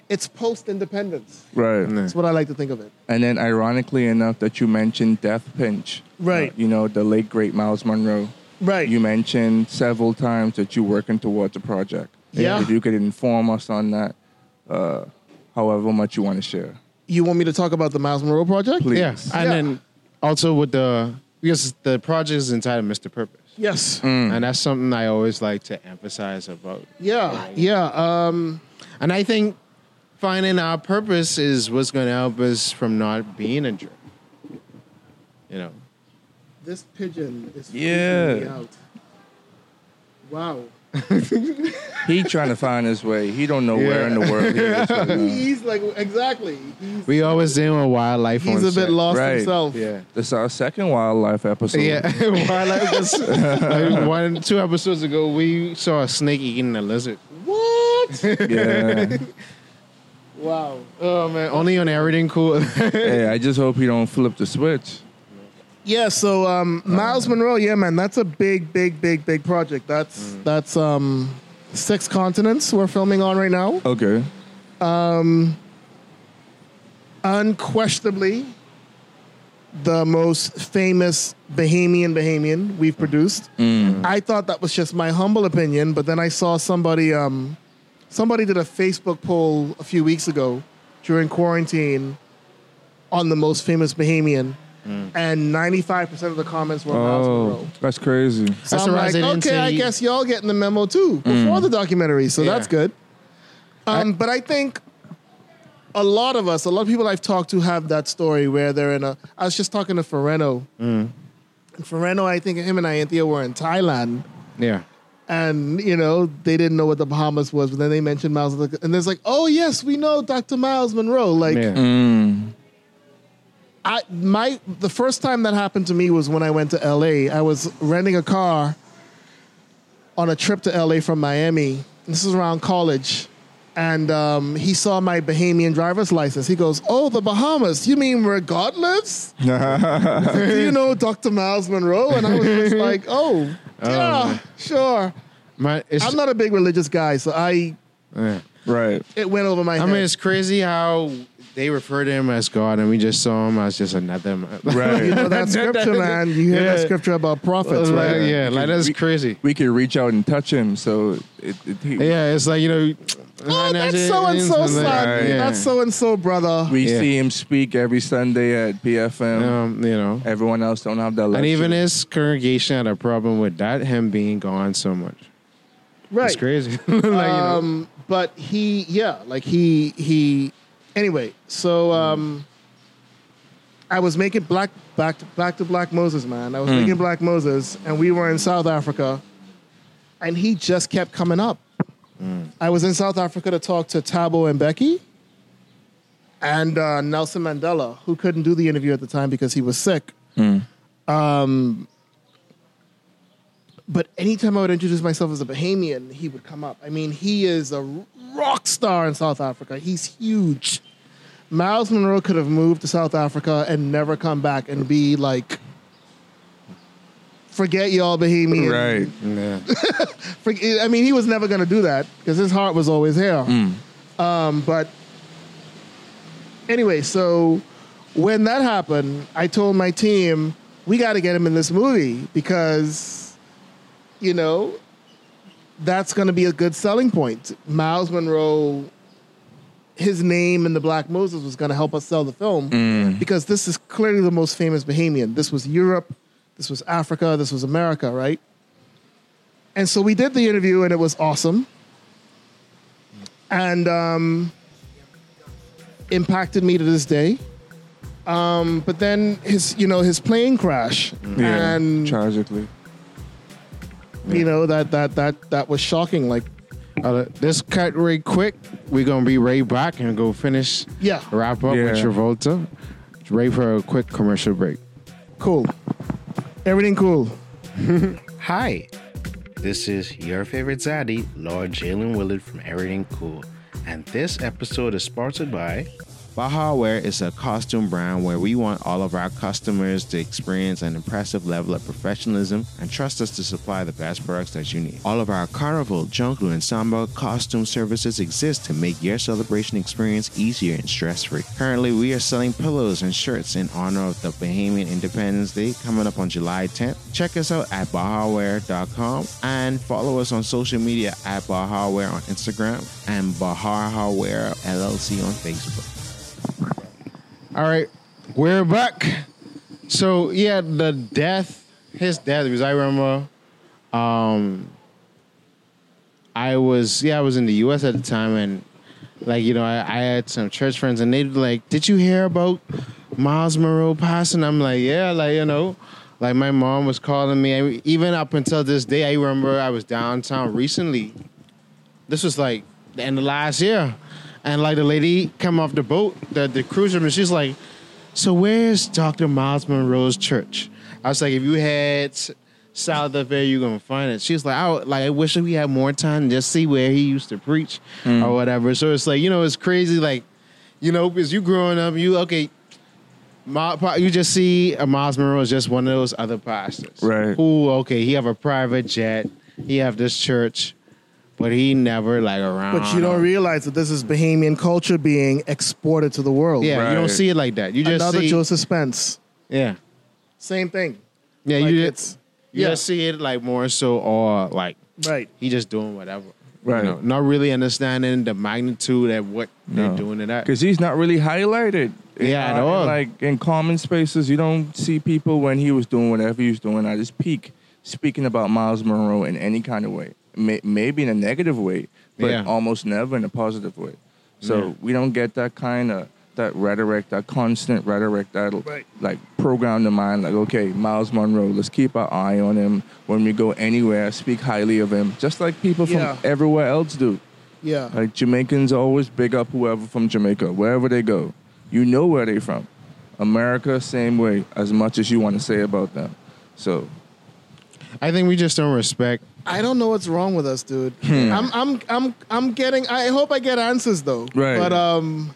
it's post-independence. Right. That's what I like to think of it. And then, ironically enough, that you mentioned Death Pinch. Right. Uh, you know, the late, great Myles Munroe. Right. You mentioned several times that you're working towards a project. Yeah. If you could inform us on that, uh, however much you want to share. You want me to talk about the Myles Munroe project? Please. yeah. And Yeah. then also with the because the project is entitled Mr. Purpose. Yes. And that's something I always like to emphasize about. Yeah. Yeah. Um, And I think finding our purpose is what's going to help us from not being a jerk. You know. this pigeon is Yeah. freaking me out. Wow. He trying to find his way. He don't know where in the world he is right. He's like exactly. He's, We always dealing with wildlife he's on a bit lost Right. himself. Yeah. This is our second wildlife episode. Yeah, wildlife was, like one, two episodes ago, we saw a snake eating a lizard. What? Yeah. Wow. Oh man, only on everything cool. hey, I just hope he don't flip the switch. Yeah. So um, Myles Munroe. Yeah, man. That's a big, big, big, big project. That's that's um, six continents we're filming on right now. Okay. Um unquestionably, the most famous Bahamian Bahamian we've produced. I thought that was just my humble opinion, but then I saw somebody um, somebody did a Facebook poll a few weeks ago during quarantine on the most famous Bahamian, hmm. and 95% of the comments were Myles Oh, Munroe. that's crazy. So I'm I'm like, okay, I guess y'all getting the memo too hmm. before the documentary, so Yeah. that's good. Um, but I think a lot of us, a lot of people I've talked to have that story where they're in a. I was just talking to Ferreno. Hmm. And Ferreno, I think him and Ianthea were in Thailand, yeah, and you know they didn't know what the Bahamas was, but then they mentioned Myles, and there's like, oh yes, we know Dr. Myles Munroe. Like, yeah. Mm. I my the first time that happened to me was when I went to LA. I was renting a car on a trip to LA from Miami. This is around college. And um, he saw my Bahamian driver's license. He goes, "Oh, the Bahamas? You mean where God lives? Do you know Dr. Myles Munroe?" And I was just like, "Oh, yeah, sure." My, I'm not a big religious guy, so I yeah. Right. it went over my I head. mean, it's crazy how they refer to him as God, and we just saw him as just another man. Right. you know that scripture, man. You hear that scripture about prophets, Like, right? yeah, like that's We- crazy. We could reach out and touch him, so it, it, he, Yeah, it's like you know. Oh, that's so and so, son. Yeah. That's so and so, brother. we Yeah. see him speak every Sunday at BFM. Um, you know, Everyone else don't have that. and even his congregation had a problem with that him being gone so much. right. It's crazy. like, you know. Um, but he, yeah, like he, he. Anyway, so um, I was making black back to back to Black Moses, man. I was making Black Moses, and we were in South Africa, and he just kept coming up. I was in South Africa to talk to Thabo Mbeki, and uh, Nelson Mandela, who couldn't do the interview at the time because he was sick. Um, but anytime I would introduce myself as a Bahamian, he would come up. I mean, he is a rock star in South Africa. He's huge. Myles Munroe could have moved to South Africa and never come back and be like, forget y'all Bahamian. right. yeah. I mean, he was never going to do that because his heart was always here. Um, but anyway, so when that happened, I told my team, we got to get him in this movie because, you know, that's going to be a good selling point. Myles Munroe, his name in the Black Moses was going to help us sell the film because this is clearly the most famous Bahamian. This was Europe, this was Africa, this was America, right? And so we did the interview and it was awesome. And um, impacted me to this day. Um, but then his, you know, his plane crash, Yeah. and Tragically. You know that that that that was shocking. Like Uh, this cut right quick. We're gonna be right back and go finish. Yeah. Wrap up with Yeah. Travolta. Ready for a quick commercial break. Cool. Everything cool. Hi, this is your favorite zaddy, Lord Jalen Willard from Everything Cool, and this episode is sponsored by BahaWear is a costume brand where we want all of our customers to experience an impressive level of professionalism and trust us to supply the best products that you need. All of our carnival, jungle, and samba costume services exist to make your celebration experience easier and stress-free. Currently, we are selling pillows and shirts in honor of the Bahamian Independence Day coming up on July 10th. Check us out at BahaWear.com and follow us on social media at BahaWear on Instagram and BahaWear LLC on Facebook. All right, we're back. So yeah, the death, his death, because I remember, um, I was yeah, I was in the U.S. at the time, and like you know, I, I had some church friends, and they like, "Did you hear about Myles Munroe passing?" I'm like, "Yeah, like you know." Like my mom was calling me, I, even up until this day. I remember I was downtown recently. This was like in the end of last year, and like the lady come off the boat, the the cruiser, and she's like, "So where's Dr. Myles Munroe's church?" I was like, "If you head south of there, you're gonna find it." She's like, "I would- like I wish we had more time to just see where he used to preach or whatever." So it's like you know, it's crazy, like you know, because you growing up, you okay. Pa- You just see uh, Myles Munroe is just one of those other pastors, Right. Who okay, he have a private jet, he have this church, but he never like around. But you don't realize that this is Bahamian culture being exported to the world. Yeah, you don't see it like that. You just Another see, Joseph Spence. yeah, Same thing. yeah. Like you just you yeah. just see it like more so, or like right. he just doing whatever, Right. You know, not really understanding the magnitude of what they're doing it at. because he's not really highlighted. Yeah, at uh, in, all. like in common spaces, you don't see people when he was doing whatever he was doing at his peak, speaking about Myles Munroe in any kind of way. May, maybe in a negative way, but Yeah. almost never in a positive way. So Yeah. we don't get that kind of that rhetoric, that constant rhetoric that'll Right. like program the mind. Like, okay, Myles Munroe, let's keep our eye on him when we go anywhere. Speak highly of him, just like people from Yeah. everywhere else do. Yeah. Like Jamaicans always big up whoever from Jamaica, wherever they go. You know where they from. America, same way, as much as you want to say about them. So I think we just don't respect. I don't know what's wrong with us, dude. Hmm. I'm I'm I'm I'm getting I hope I get answers though. Right. But um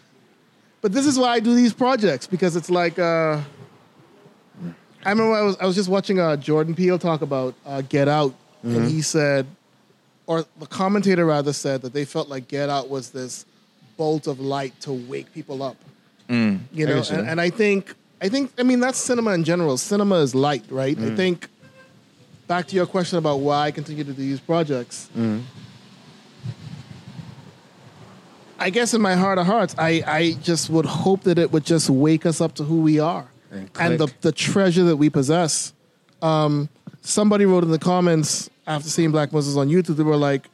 but this is why I do these projects because it's like uh I remember I was I was just watching uh Jordan Peele talk about uh Get Out Mm-hmm. and he said or the commentator rather said that they felt like Get Out was this bolt of light to wake people up. Mm. You know, see and, and I think I think I mean that's cinema in general. Cinema is light, right? Mm. I think back to your question about why I continue to do these projects. Mm. I guess in my heart of hearts, I, I just would hope that it would just wake us up to who we are And and the, the treasure that we possess. Um, somebody wrote in the comments after seeing Black Moses on YouTube, they were like,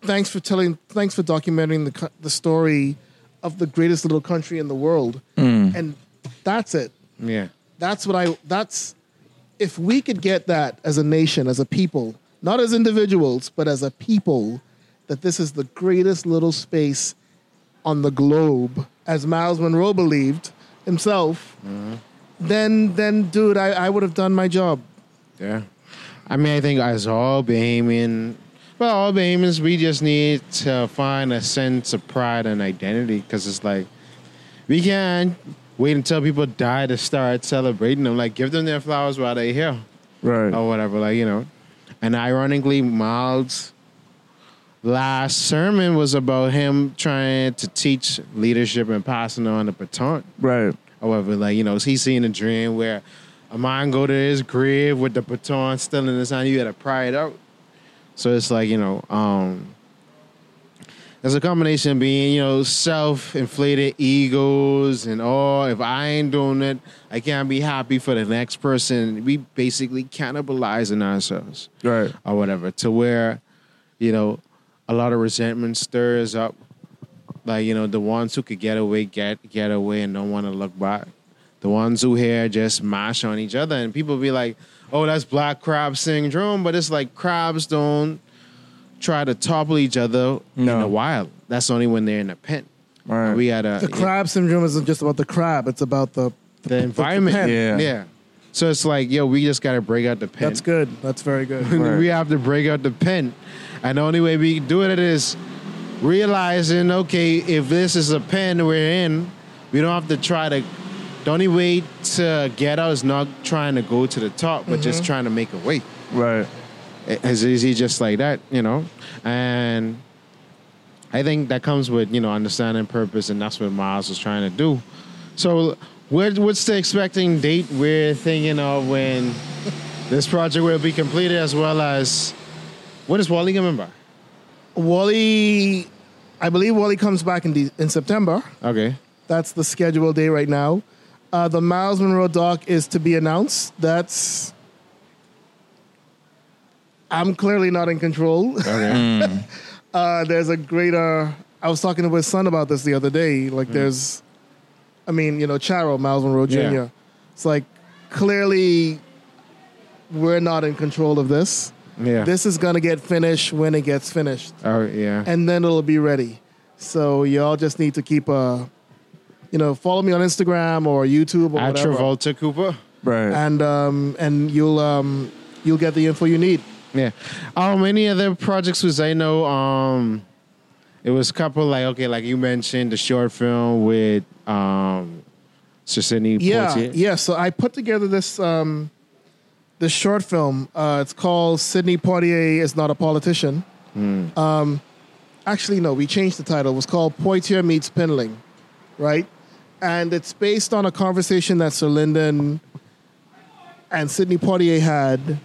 "Thanks for telling, thanks for documenting the the story of the greatest little country in the world." And that's it. Yeah, That's what I. That's if we could get that as a nation, as a people, not as individuals, but as a people, that this is the greatest little space on the globe, as Myles Munroe believed himself. Mm-hmm. Then, then, dude, I, I would have done my job. yeah. I mean, I think as all Bahamian, well, all Bahamians, we just need to find a sense of pride and identity because it's like we can't wait until people die to start celebrating them. Like, give them their flowers while they're here. right, or whatever, like you know. And ironically, Myles' last sermon was about him trying to teach leadership and passing on the baton. right, However, like you know, he's seeing a dream where a man go to his grave with the baton still in his hand. You got to pry it out. So it's like you know, um, there's a combination of being you know self-inflated egos and oh, if I ain't doing it, I can't be happy for the next person. We basically cannibalizing ourselves right, or whatever to where you know a lot of resentment stirs up like you know the ones who could get away get get away and don't want to look back the ones who here just mash on each other and people be like oh that's black crab syndrome but it's like crabs don't try to topple each other in No. the wild. That's only when they're in a pen. Right. We had a The crab syndrome isn't just about the crab; it's about the the environment. pen. Yeah. yeah. So it's like, yo, we just gotta break out the pen. That's good. That's very good. Right. we have to break out the pen. And the only way we can do it is realizing, okay, if this is a pen we're in, we don't have to try to. The only way to get out is not trying to go to the top, but just mm-hmm. trying to make a way. Right. As easy, just like that, you know. And I think that comes with you know understanding purpose, and that's what Myles was trying to do. So, where, what's the expecting date we're thinking of when this project will be completed, as well as what is Wally coming by? Wally, I believe Wally comes back in de- in September. Okay, That's the scheduled day right now. Uh, the Myles Munroe doc is to be announced. That's. I'm clearly not in control. okay, uh, there's a greater. I was talking to his son about this the other day. Like, there's, I mean, you know, Chairo, Myles Munroe Jr. Yeah. It's like clearly we're not in control of this. yeah. This is gonna get finished when it gets finished, oh yeah, and then it'll be ready. So y'all just need to keep a, you know, follow me on Instagram or YouTube or at whatever, Travolta Cooper. Right. and um and you'll um you'll get the info you need. Yeah. Um, any other projects was I know um it was a couple like okay, like you mentioned the short film with um Sir Sidney Yeah, Poitier. yeah. So I put together this um, this short film. Uh, it's called Sidney Poitier is not a politician. Um, actually, no, we changed the title. It was called Poitier meets Pindling, right? And it's based on a conversation that Sir Lyndon and Sidney Poitier had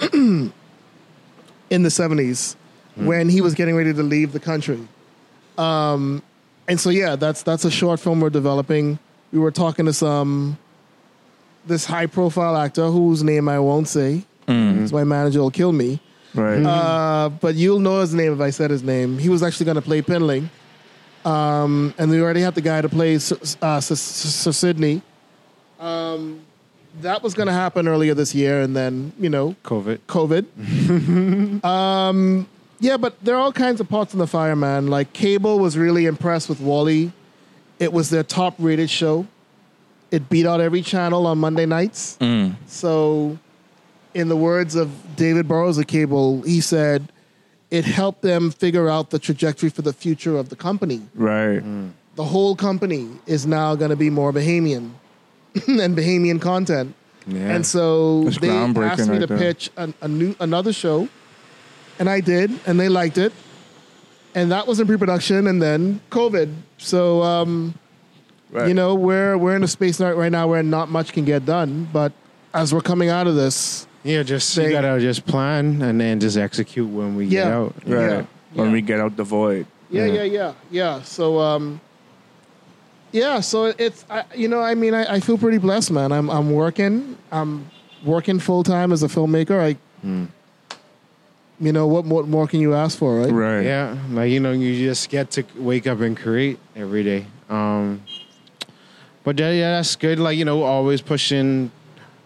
in the seventies when he was getting ready to leave the country. Um, and so yeah, that's that's a short film we're developing. We were talking to some this high profile actor whose name I won't say. because my manager will kill me. Right. Uh, but you'll know his name if I said his name. He was actually going to play Pindling. Um, and we already had the guy to play Sir, uh, Sir, Sir Sidney. Um, that was going to happen earlier this year, and then, you know, COVID. COVID. um, yeah, but there are all kinds of pots in the fire, man. Like Cable was really impressed with Wally. It was their top rated show. It beat out every channel on Monday nights. Mm. So, in the words of David Burrows of Cable, he said it helped them figure out the trajectory for the future of the company. Right. The whole company is now going to be more Bahamian and Bahamian content. Yeah. And so That's they asked me right to there. pitch an, a new another show, and I did, and they liked it, and that was in pre-production, and then COVID. So um, Right. you know we're we're in a space right right now where not much can get done, but as we're coming out of this, yeah, just They- you gotta just plan and then just execute when we get out. Right. Yeah. When Yeah. we get out the void. yeah, Yeah. yeah, yeah, yeah. So um, yeah, so it's I, you know I mean I, I feel pretty blessed, man. I'm I'm working. I'm working full time as a filmmaker. I. You know what? What more can you ask for, right? Right. Yeah, like you know, you just get to wake up and create every day. Um, but yeah, yeah, that's good. Like you know, always pushing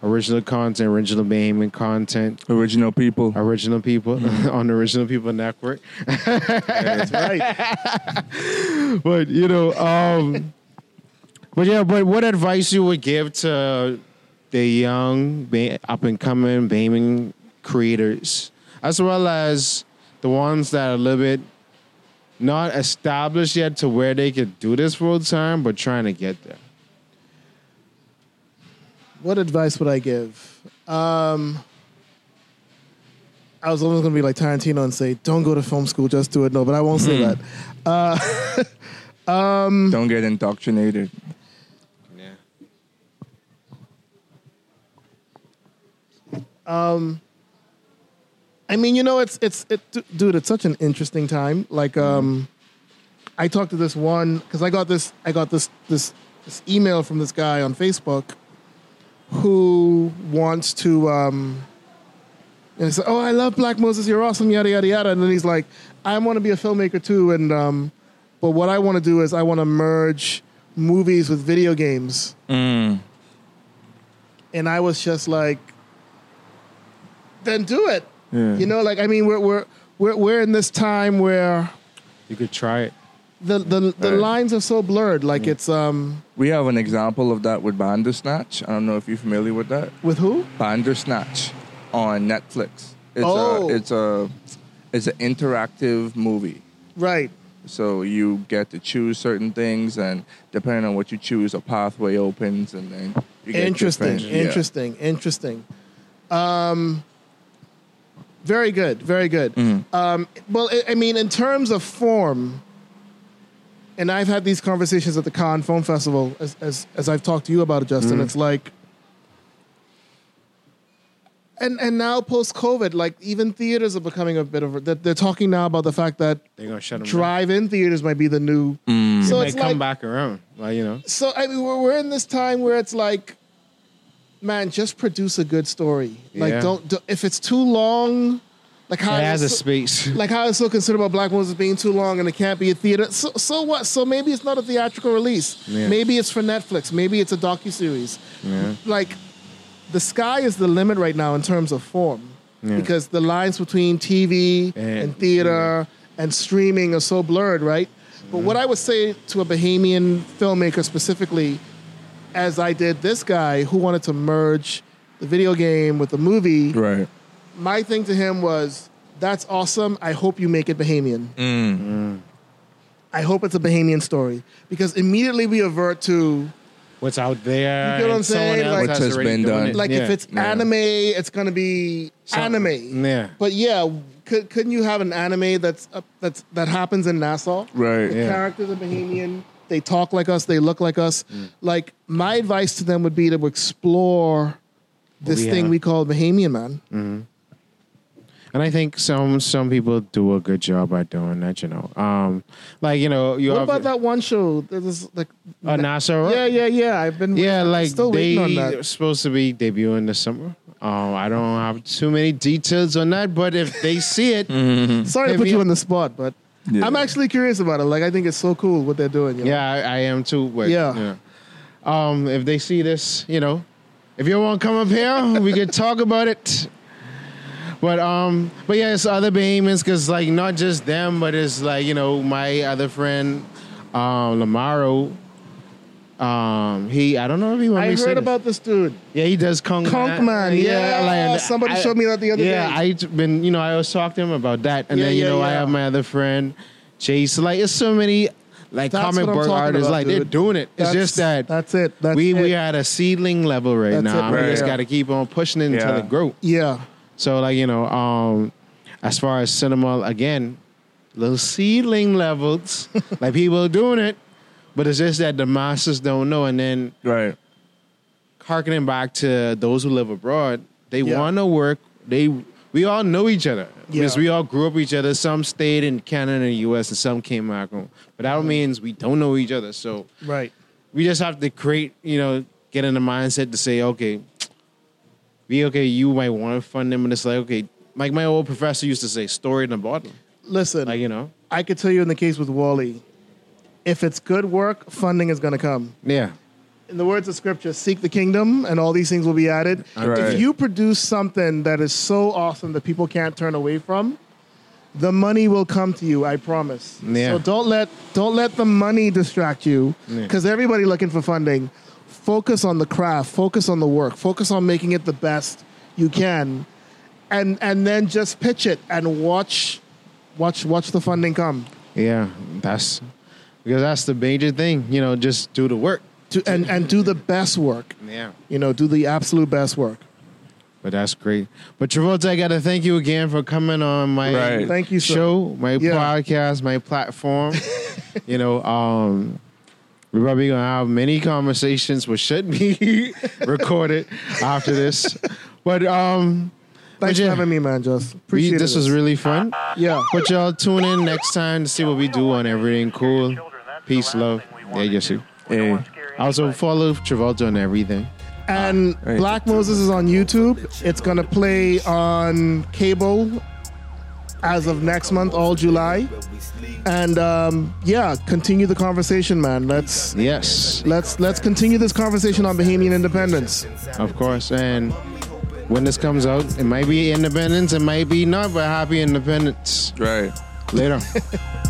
original content, original Bahamian content, Original people. original people on the Original People Network. That's right. but you know, um, but yeah, but what advice you would give to the young, up and coming Bahamian creators, as well as the ones that are a little bit not established yet to where they could do this full time, but trying to get there. What advice would I give? Um, I was almost going to be like Tarantino and say, "Don't go to film school, just do it." No, but I won't say mm-hmm. that. Uh, um, Don't get indoctrinated. I mean, you know, it's it's it, dude. It's such an interesting time. Like, um, I talked to this one because I got this I got this this this email from this guy on Facebook who wants to um, and he said, "Oh, I love Black Moses. You're awesome. Yada yada yada." And then he's like, "I want to be a filmmaker too, and um, but what I want to do is I want to merge movies with video games." Mm. And I was just like, "Then do it." Yeah. You know, like I mean, we're we're we're we're in this time where You could try it. the the, the Right. lines are so blurred. Like it's um We have an example of that with Bandersnatch. I don't know if you're familiar with that. with who? Bandersnatch on Netflix. It's Oh. a it's a it's an interactive movie. Right. So you get to choose certain things, and depending on what you choose, a pathway opens, and then you get Interesting. different- yeah. Interesting. Interesting. Um. Very good. Very good. Mm-hmm. Um, well, I, I mean, in terms of form, and I've had these conversations at the Cannes Film Festival, as as, as I've talked to you about it, Justin. Mm-hmm. It's like, and and now post COVID, like even theaters are becoming a bit of. a- They're, they're talking now about the fact that They're gonna shut them. drive-in theaters might be the new. Mm. So Might it's come like, back around. Like you know. so I mean, we're, we're in this time where it's like, man, just produce a good story. Like, Yeah. don't, don't if it's too long, like how It has a so- space. like how it's so concerned about Black Moses being too long and it can't be a theater. So, so what? So maybe it's not a theatrical release. Yeah. Maybe it's for Netflix. Maybe it's a docu series. Yeah. Like, the sky is the limit right now in terms of form, Yeah. because the lines between TV and, And- theater and streaming are so blurred, right? But what I would say to a Bahamian filmmaker specifically, as I did this guy who wanted to merge the video game with the movie, Right. my thing to him was, "That's awesome. I hope you make it Bahamian. I hope it's a Bahamian story because immediately we avert to What's out there? You get what I'm saying? Like- What has has been done. it. like if Yeah. it's anime, it's gonna be Some- anime. Yeah. But yeah, could, couldn't you have an anime that's uh, that's that happens in Nassau? Right. The Yeah. characters are Bahamian. They talk like us. They look like us. Mm. Like my advice to them would be to explore this we thing have. we call Bahamian, man. And I think some some people do a good job at doing that. You know, um, like you know, you What have about that one show? There's like Uh, NASA. yeah, yeah, yeah. I've been Yeah, I'm like still they waiting on are that. supposed to be debuting this summer. Um, I don't have too many details on that, but if they see it, Sorry to put you on the spot, but Yeah. I'm actually curious about it. Like I think it's so cool what they're doing. You know? yeah, I, I am too. But, Yeah. you know. um, if they see this, you know, if you want to come up here, we can talk about it. But um, but yeah, it's other Bahamians because like not just them, but it's like you know my other friend, um, Lamaro. Um, he I don't know if he want I me to say heard about this dude. Yeah, he does Kung Conk Man, yeah. Somebody showed me that the other yeah, day. Yeah, I been you know I was talking to him about that, and Yeah, then you yeah, know I have my other friend Chase. Like it's so many like That's comic book artists, about, like they're doing it. It's just that that's it. That's we it. we are at a seedling level right That's now. it, We just Yeah. got to keep on pushing it until Yeah. it grow. yeah. So like you know, um, as far as cinema again, little seedling levels, like people are doing it, but it's just that the masses don't know, and then Right. harkening back to those who live abroad, they Yeah. want to work. They we all know each other because Yeah. we all grew up with each other. Some stayed in Canada and U.S. and some came back home. But that mm-hmm. means we don't know each other. So Right. we just have to create, you know, get in the mindset to say, okay, we okay. You might want to fund them, and it's like, okay, like my old professor used to say, story in the bottle. Listen, Like you know, I could tell you in the case with Wally, if it's good work, funding is going to come. yeah, In the words of scripture, seek the kingdom and all these things will be added. Right. If you produce something that is so awesome that people can't turn away from, the money will come to you, I promise. Yeah. So don't let don't let the money distract you Yeah. cuz everybody looking for funding. Focus on the craft, focus on the work, focus on making it the best you can. And and then just pitch it and watch watch watch the funding come. yeah. That's because that's the major thing. You know, just do the work. To, and and do the best work. Yeah. You know, do the absolute best work. But that's great. But Travolta, I gotta thank you again for coming on my Right. Thank you, sir. show, my Yeah. podcast, my platform. you know, um, we're probably gonna have many conversations which should be recorded after this. But um, Thanks yeah, for having me, man. Just we- appreciate this it. was really fun. yeah. But y'all tune in next time to see what we do on everything cool. Children, that's Peace, love. Yeah, yes, do. sir. We don't Hey. wanna Also follow Travolta on everything. And Right. Black Moses is on YouTube. It's gonna play on cable as of next month, all July. And um, yeah, continue the conversation, man. Let's Yes, let's let's continue this conversation on Bahamian independence. of course. And when this comes out. It might be independence, it might be not, but happy independence. Right. Later.